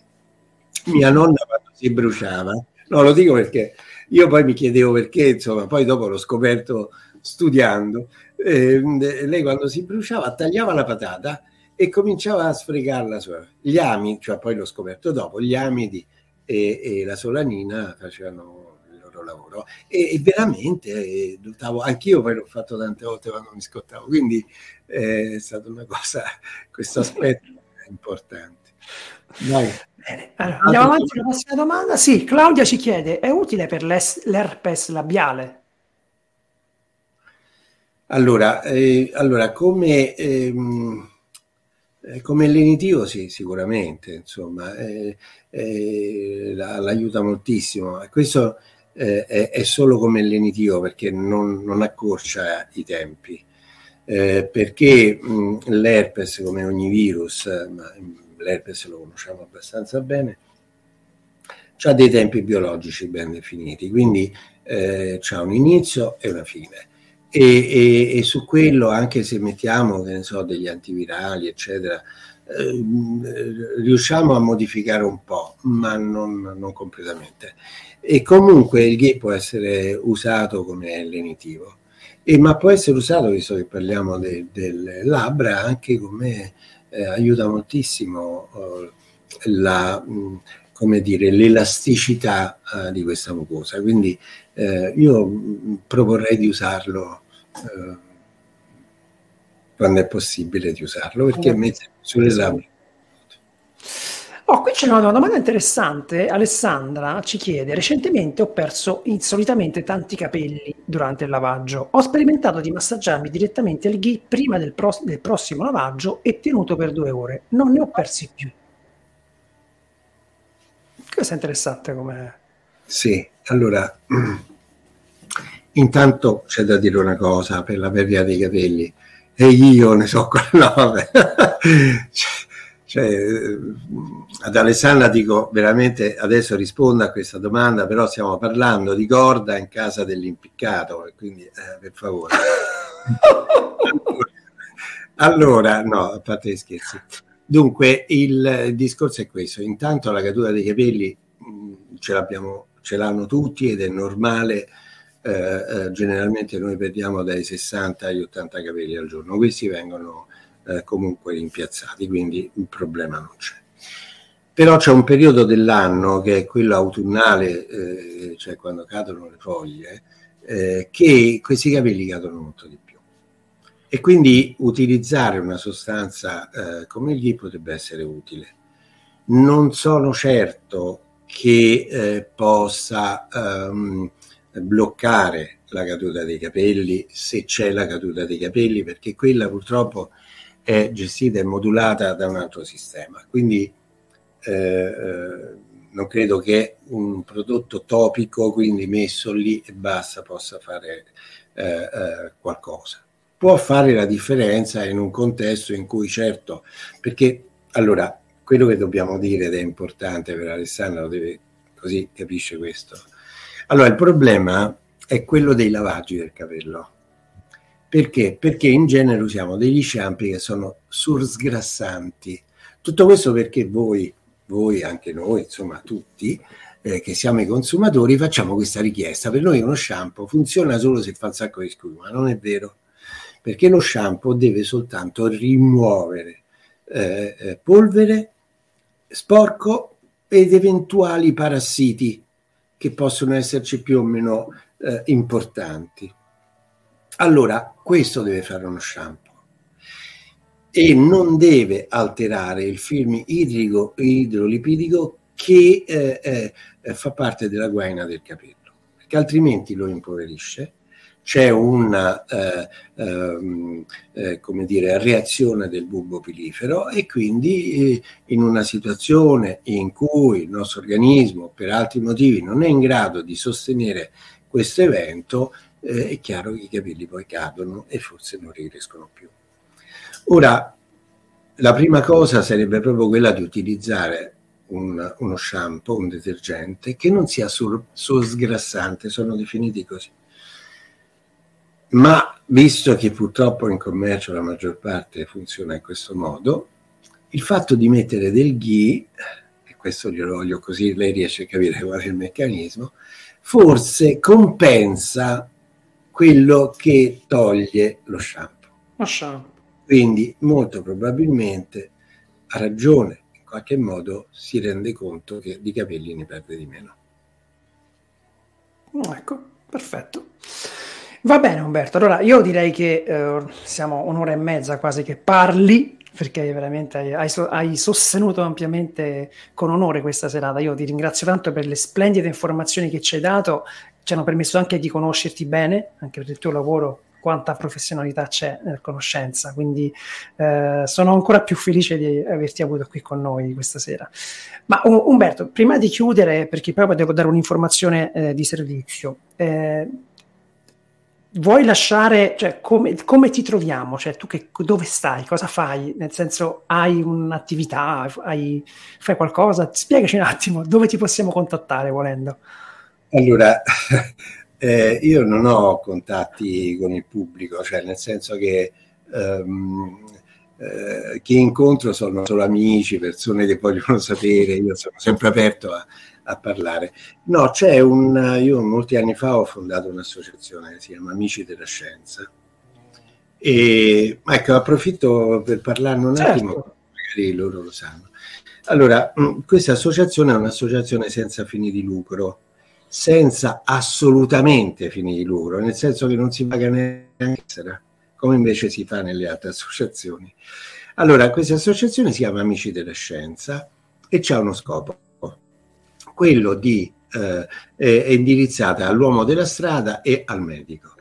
Mia nonna quando si bruciava, no lo dico perché io poi mi chiedevo perché, insomma, poi dopo l'ho scoperto studiando, eh, lei quando si bruciava tagliava la patata e cominciava a sfregarla. Gli amidi, cioè poi l'ho scoperto dopo, gli amidi e, e la solanina facevano il loro lavoro e, e veramente eh, anch'io poi l'ho fatto tante volte quando mi scottavo, quindi eh, è stata una cosa, questo aspetto importanti. Dai. Bene. Allora, andiamo avanti con la prossima domanda. Sì, Claudia ci chiede, è utile per l'herpes labiale? Allora, eh, allora come, ehm, eh, come lenitivo sì, sicuramente, insomma, eh, eh l'aiuta moltissimo. Questo eh, è, è, solo come lenitivo perché non, non accorcia i tempi eh, perché mh, l'herpes, come ogni virus, ma l'herpes lo conosciamo abbastanza bene, ha dei tempi biologici ben definiti, quindi eh, ha un inizio e una fine. E, e, e, su quello, anche se mettiamo, che ne so, degli antivirali, eccetera, eh, riusciamo a modificare un po', ma non, non, completamente. E comunque il ghee può essere usato come lenitivo, e, ma può essere usato, visto che parliamo del de labbra, anche come eh, aiuta moltissimo eh, la, mh, come dire, l'elasticità eh, di questa mucosa. Quindi eh, io proporrei di usarlo eh, quando è possibile di usarlo, perché mette sulle labbra. Oh, qui c'è una domanda interessante. Alessandra ci chiede: Recentemente ho perso insolitamente tanti capelli durante il lavaggio. Ho sperimentato di massaggiarmi direttamente al ghee prima del, pro- del prossimo lavaggio e tenuto per due ore. Non ne ho persi più. Questo è interessante come... Sì, allora, intanto c'è da dire una cosa per la perdita dei capelli, e io ne so cioè, cioè, ad Alessandra dico veramente adesso rispondo a questa domanda, però stiamo parlando di corda in casa dell'impiccato, quindi eh, per favore. allora, no, a parte gli scherzi. Dunque, il discorso è questo. Intanto la caduta dei capelli mh, ce, ce l'hanno tutti ed è normale. Eh, eh, generalmente noi perdiamo dai 60 agli 80 capelli al giorno. Questi vengono eh, comunque rimpiazzati, quindi il problema non c'è. Però c'è un periodo dell'anno che è quello autunnale, eh, cioè quando cadono le foglie, eh, che questi capelli cadono molto di più e quindi utilizzare una sostanza eh, come ghee potrebbe essere utile. Non sono certo che eh, possa ehm, bloccare la caduta dei capelli se c'è la caduta dei capelli perché quella purtroppo è gestita e modulata da un altro sistema. Quindi eh, eh non credo che un prodotto topico, quindi messo lì e basta, possa fare eh, eh, qualcosa può fare la differenza in un contesto in cui certo, perché allora quello che dobbiamo dire ed è importante per Alessandro, deve, così capisce questo. Allora il problema è quello dei lavaggi del capello. Perché? Perché in genere usiamo degli shampoo che sono sursgrassanti. Tutto questo perché voi, voi anche noi, insomma tutti, eh, che siamo i consumatori, facciamo questa richiesta. Per noi uno shampoo funziona solo se fa un sacco di schiuma, non è vero? perché lo shampoo deve soltanto rimuovere eh, eh, polvere, sporco ed eventuali parassiti che possono esserci più o meno eh, importanti. Allora, questo deve fare uno shampoo. E non deve alterare il film idrico idrolipidico che eh, eh, fa parte della guaina del capello, perché altrimenti lo impoverisce. C'è una eh, ehm, eh, come dire, reazione del bulbo pilifero e quindi eh, in una situazione in cui il nostro organismo per altri motivi non è in grado di sostenere questo evento, eh, è chiaro che i capelli poi cadono e forse non ricrescono più. Ora, la prima cosa sarebbe proprio quella di utilizzare un, uno shampoo, un detergente che non sia sur, sursgrassante, sono definiti così ma visto che purtroppo in commercio la maggior parte funziona in questo modo, il fatto di mettere del ghee, e questo glielo voglio così lei riesce a capire qual è il meccanismo, forse compensa quello che toglie lo shampoo. Lo shampoo. Quindi molto probabilmente ha ragione, in qualche modo si rende conto che di capelli ne perde di meno. Ecco, perfetto. Va bene Umberto, allora io direi che eh, siamo un'ora e mezza quasi che parli, perché veramente hai, hai, sostenuto ampiamente con onore questa serata. Io ti ringrazio tanto per le splendide informazioni che ci hai dato, ci hanno permesso anche di conoscerti bene, anche per il tuo lavoro, quanta professionalità c'è nella conoscenza, quindi eh, sono ancora più felice di averti avuto qui con noi questa sera. Ma Umberto, prima di chiudere, perché poi devo dare un'informazione eh, di servizio, eh, vuoi lasciare, cioè, come, come, ti troviamo? Cioè, tu che, dove stai? Cosa fai? Nel senso, hai un'attività? Hai, fai qualcosa? Spiegaci un attimo, dove ti possiamo contattare volendo? Allora, Eh, io non ho contatti con il pubblico, cioè nel senso che ehm, eh, chi incontro sono solo amici, persone che vogliono sapere, io sono sempre aperto a, a parlare. No, c'è un, io molti anni fa ho fondato un'associazione che si chiama Amici della Scienza. E ecco, approfitto per parlarne un certo. attimo, magari loro lo sanno. Allora, questa associazione è un'associazione senza fini di lucro, senza assolutamente fini di lucro, nel senso che non si paga neanche come invece si fa nelle altre associazioni. Allora, questa associazione si chiama Amici della Scienza e c'ha uno scopo, quello di eh, è indirizzata all'uomo della strada e al medico.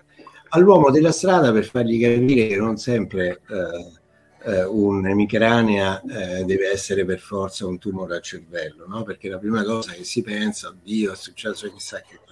All'uomo della strada per fargli capire che non sempre eh, eh, un'emicrania eh, deve essere per forza un tumore al cervello, no? perché la prima cosa che si pensa, oddio, è successo chissà che cosa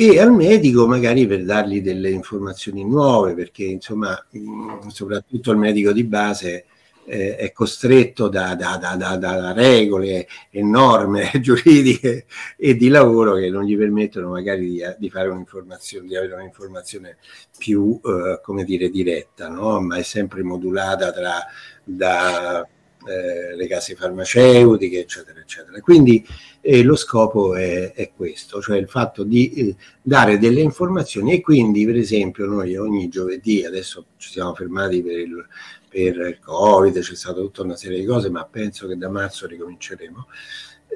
e al medico magari per dargli delle informazioni nuove, perché insomma, mm, soprattutto il medico di base eh, è costretto da, da, da, da, regole e norme giuridiche e di lavoro che non gli permettono magari di, di fare un'informazione, di avere un'informazione più, eh, come dire, diretta, no? ma è sempre modulata tra da eh, le case farmaceutiche, eccetera, eccetera. Quindi eh, lo scopo è, è, questo, cioè il fatto di eh, dare delle informazioni e quindi, per esempio, noi ogni giovedì, adesso ci siamo fermati per il, per il Covid, c'è stata tutta una serie di cose, ma penso che da marzo ricominceremo.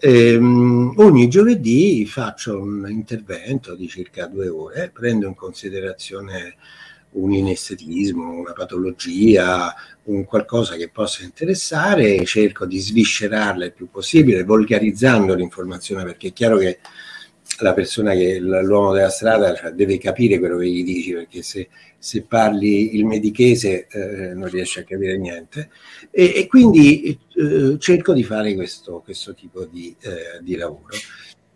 Ehm, ogni giovedì faccio un intervento di circa due ore, prendo in considerazione un inestetismo, una patologia, un qualcosa che possa interessare, cerco di sviscerarla il più possibile, volgarizzando l'informazione, perché è chiaro che la persona che l'uomo della strada cioè, deve capire quello che gli dici, perché se, se parli il medichese eh, non riesce a capire niente. E, e quindi eh, cerco di fare questo, questo tipo di, eh, di lavoro.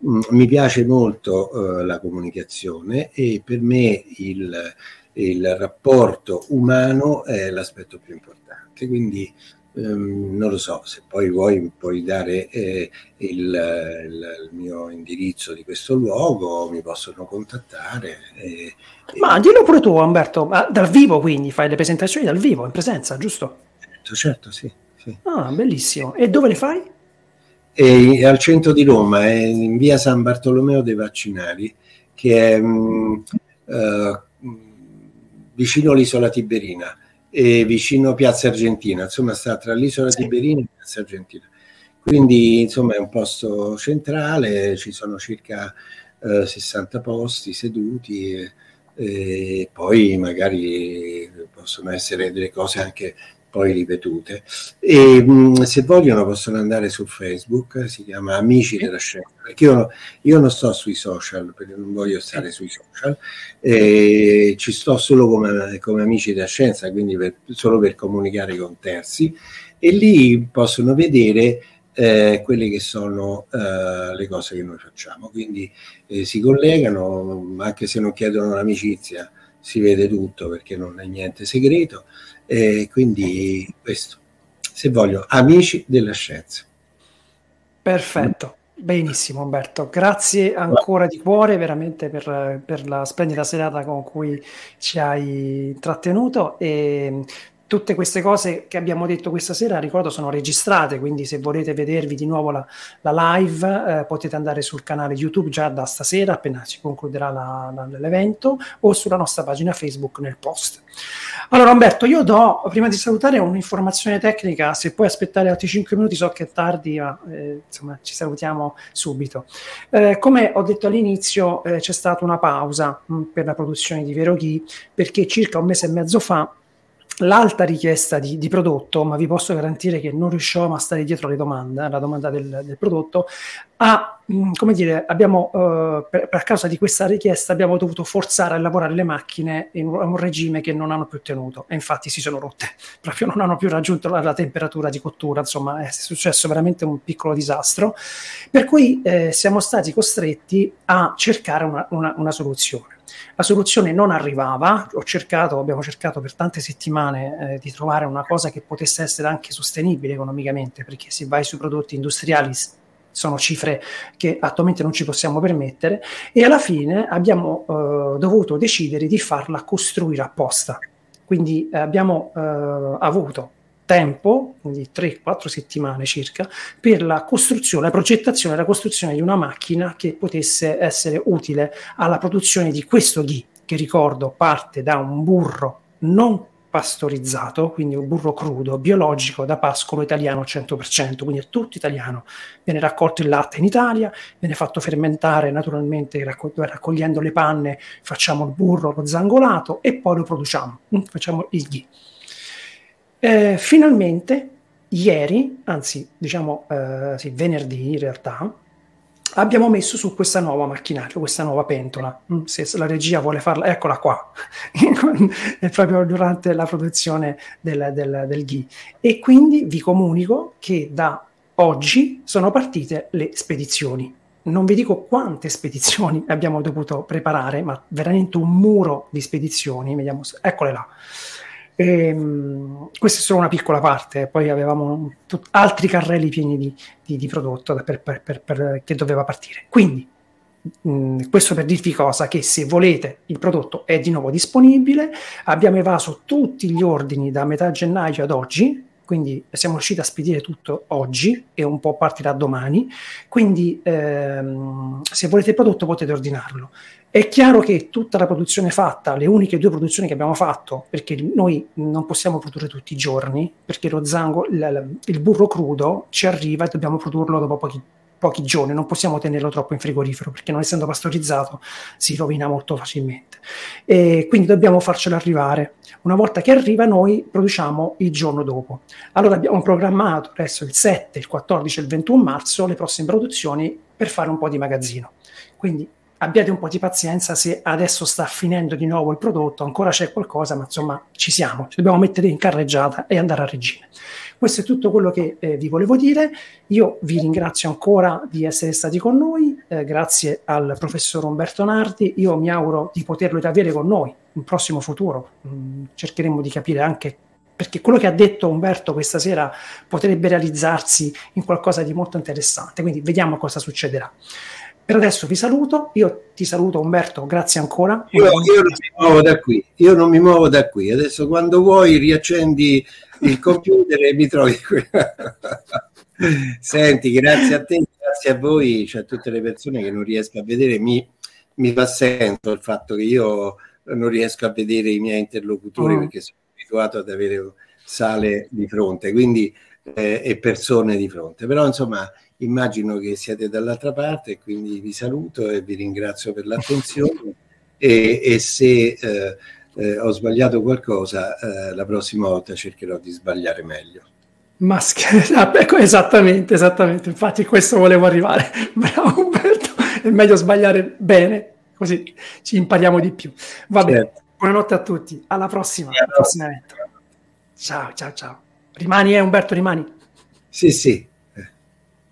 Mm, mi piace molto eh, la comunicazione e per me il, il rapporto umano è l'aspetto più importante. Quindi ehm, non lo so, se poi vuoi puoi dare eh, il, il, il, mio indirizzo di questo luogo, mi possono contattare. E, Ma e... dillo pure tu, Umberto, Ma dal vivo quindi fai le presentazioni dal vivo, in presenza, giusto? Certo, certo, sì. sì. Ah, bellissimo. E dove le fai? È al centro di Roma, è in via San Bartolomeo dei Vaccinari, che è mh, mm, uh, vicino all'isola Tiberina e vicino Piazza Argentina, insomma sta tra l'isola sì. Tiberina e Piazza Argentina. Quindi insomma è un posto centrale, ci sono circa eh, 60 posti seduti e, e poi magari possono essere delle cose anche poi ripetute. E mh, se vogliono possono andare su Facebook, si chiama Amici della Scienza, perché io, io non sto sui social, perché non voglio stare sui social, e ci sto solo come, come Amici della Scienza, quindi per, solo per comunicare con terzi, e lì possono vedere eh, quelle che sono eh, le cose che noi facciamo. Quindi eh, si collegano, anche se non chiedono l'amicizia, si vede tutto perché non è niente segreto e quindi questo, se voglio, amici della scienza. Perfetto. Benissimo Umberto, grazie ancora di cuore veramente per, per, la splendida serata con cui ci hai trattenuto e tutte queste cose che abbiamo detto questa sera, ricordo, sono registrate, quindi se volete vedervi di nuovo la, la live eh, potete andare sul canale YouTube già da stasera, appena si concluderà la, la, l'evento, o sulla nostra pagina Facebook nel post. Allora Umberto, io do, prima di salutare, un'informazione tecnica, se puoi aspettare altri 5 minuti, so che è tardi, ma eh, insomma ci salutiamo subito. Eh, come ho detto all'inizio, eh, c'è stata una pausa mh, per la produzione di Vero Chi, perché circa un mese e mezzo fa l'alta richiesta di, di, prodotto, ma vi posso garantire che non riuscivamo a stare dietro alle domande, alla domanda del, del prodotto, a, mm, come dire, abbiamo, uh, per, per, causa di questa richiesta abbiamo dovuto forzare a lavorare le macchine in un, un, regime che non hanno più tenuto. E infatti si sono rotte, proprio non hanno più raggiunto la, la temperatura di cottura, insomma è successo veramente un piccolo disastro, per cui eh, siamo stati costretti a cercare una, una, una soluzione. La soluzione non arrivava, cercato, abbiamo cercato per tante settimane eh, di trovare una cosa che potesse essere anche sostenibile economicamente, perché se vai sui prodotti industriali sono cifre che attualmente non ci possiamo permettere e alla fine abbiamo eh, dovuto decidere di farla costruire apposta. Quindi eh, abbiamo eh, avuto tempo, quindi 3-4 settimane circa, per la costruzione, la progettazione e la costruzione di una macchina che potesse essere utile alla produzione di questo ghee, che ricordo parte da un burro non pastorizzato, quindi un burro crudo, biologico, da pascolo italiano al 100%, quindi è tutto italiano. Viene raccolto il latte in Italia, viene fatto fermentare naturalmente raccogliendo le panne, facciamo il burro, lo zangolato e poi lo produciamo, mm, facciamo il ghee. Eh, finalmente, ieri, anzi diciamo eh, sì, venerdì in realtà, abbiamo messo su questa nuova macchinaria, questa nuova pentola. Mm, se la regia vuole farla, eccola qua, è proprio durante la produzione del, del, del ghee. E quindi vi comunico che da oggi sono partite le spedizioni. Non vi dico quante spedizioni abbiamo dovuto preparare, ma veramente un muro di spedizioni. Vediamo, eccole là. E, ehm, questa è solo una piccola parte, poi avevamo tut- altri carrelli pieni di, di, di prodotto per, per, per, che doveva partire. Quindi, mh, questo per dirvi cosa, che se volete il prodotto è di nuovo disponibile, abbiamo evaso tutti gli ordini da metà gennaio ad oggi, quindi siamo riusciti a spedire tutto oggi e un po' partirà domani, quindi ehm, se volete il prodotto potete ordinarlo. È chiaro che tutta la produzione fatta, le uniche due produzioni che abbiamo fatto, perché noi non possiamo produrre tutti i giorni, perché lo zango, il, il burro crudo ci arriva e dobbiamo produrlo dopo pochi, pochi giorni, non possiamo tenerlo troppo in frigorifero perché non essendo pastorizzato si rovina molto facilmente. E quindi dobbiamo farcelo arrivare. Una volta che arriva noi produciamo il giorno dopo. Allora abbiamo programmato adesso il 7, il 14 e il 21 marzo le prossime produzioni per fare un po' di magazzino. Quindi abbiate un po' di pazienza se adesso sta finendo di nuovo il prodotto, ancora c'è qualcosa, ma insomma ci siamo, ci dobbiamo mettere in carreggiata e andare a regime. Questo è tutto quello che eh, vi volevo dire. Io vi ringrazio ancora di essere stati con noi, eh, grazie al professor Umberto Nardi. Io mi auguro di poterlo avere con noi in prossimo futuro. Mm, cercheremo di capire anche perché quello che ha detto Umberto questa sera potrebbe realizzarsi in qualcosa di molto interessante. Quindi vediamo cosa succederà. Per adesso vi saluto, io ti saluto Umberto, grazie ancora. Io, io, non mi muovo da qui, io non mi muovo da qui, adesso quando vuoi riaccendi il computer e mi trovi qui. Senti, grazie a te, grazie a voi, cioè a tutte le persone che non riesco a vedere, mi, mi fa senso il fatto che io non riesco a vedere i miei interlocutori mm. perché sono abituato ad avere sale di fronte, quindi eh, e persone di fronte. Però insomma immagino che siete dall'altra parte, quindi vi saluto e vi ringrazio per l'attenzione e, e se eh, eh, ho sbagliato qualcosa, eh, la prossima volta cercherò di sbagliare meglio. Maschera, ecco, esattamente, esattamente, infatti questo volevo arrivare. Bravo Umberto, è meglio sbagliare bene, così ci impariamo di più. Va certo. bene, buonanotte a tutti, alla prossima, alla prossima Ciao, ciao, ciao. Rimani, eh Umberto, rimani. Sì, sì.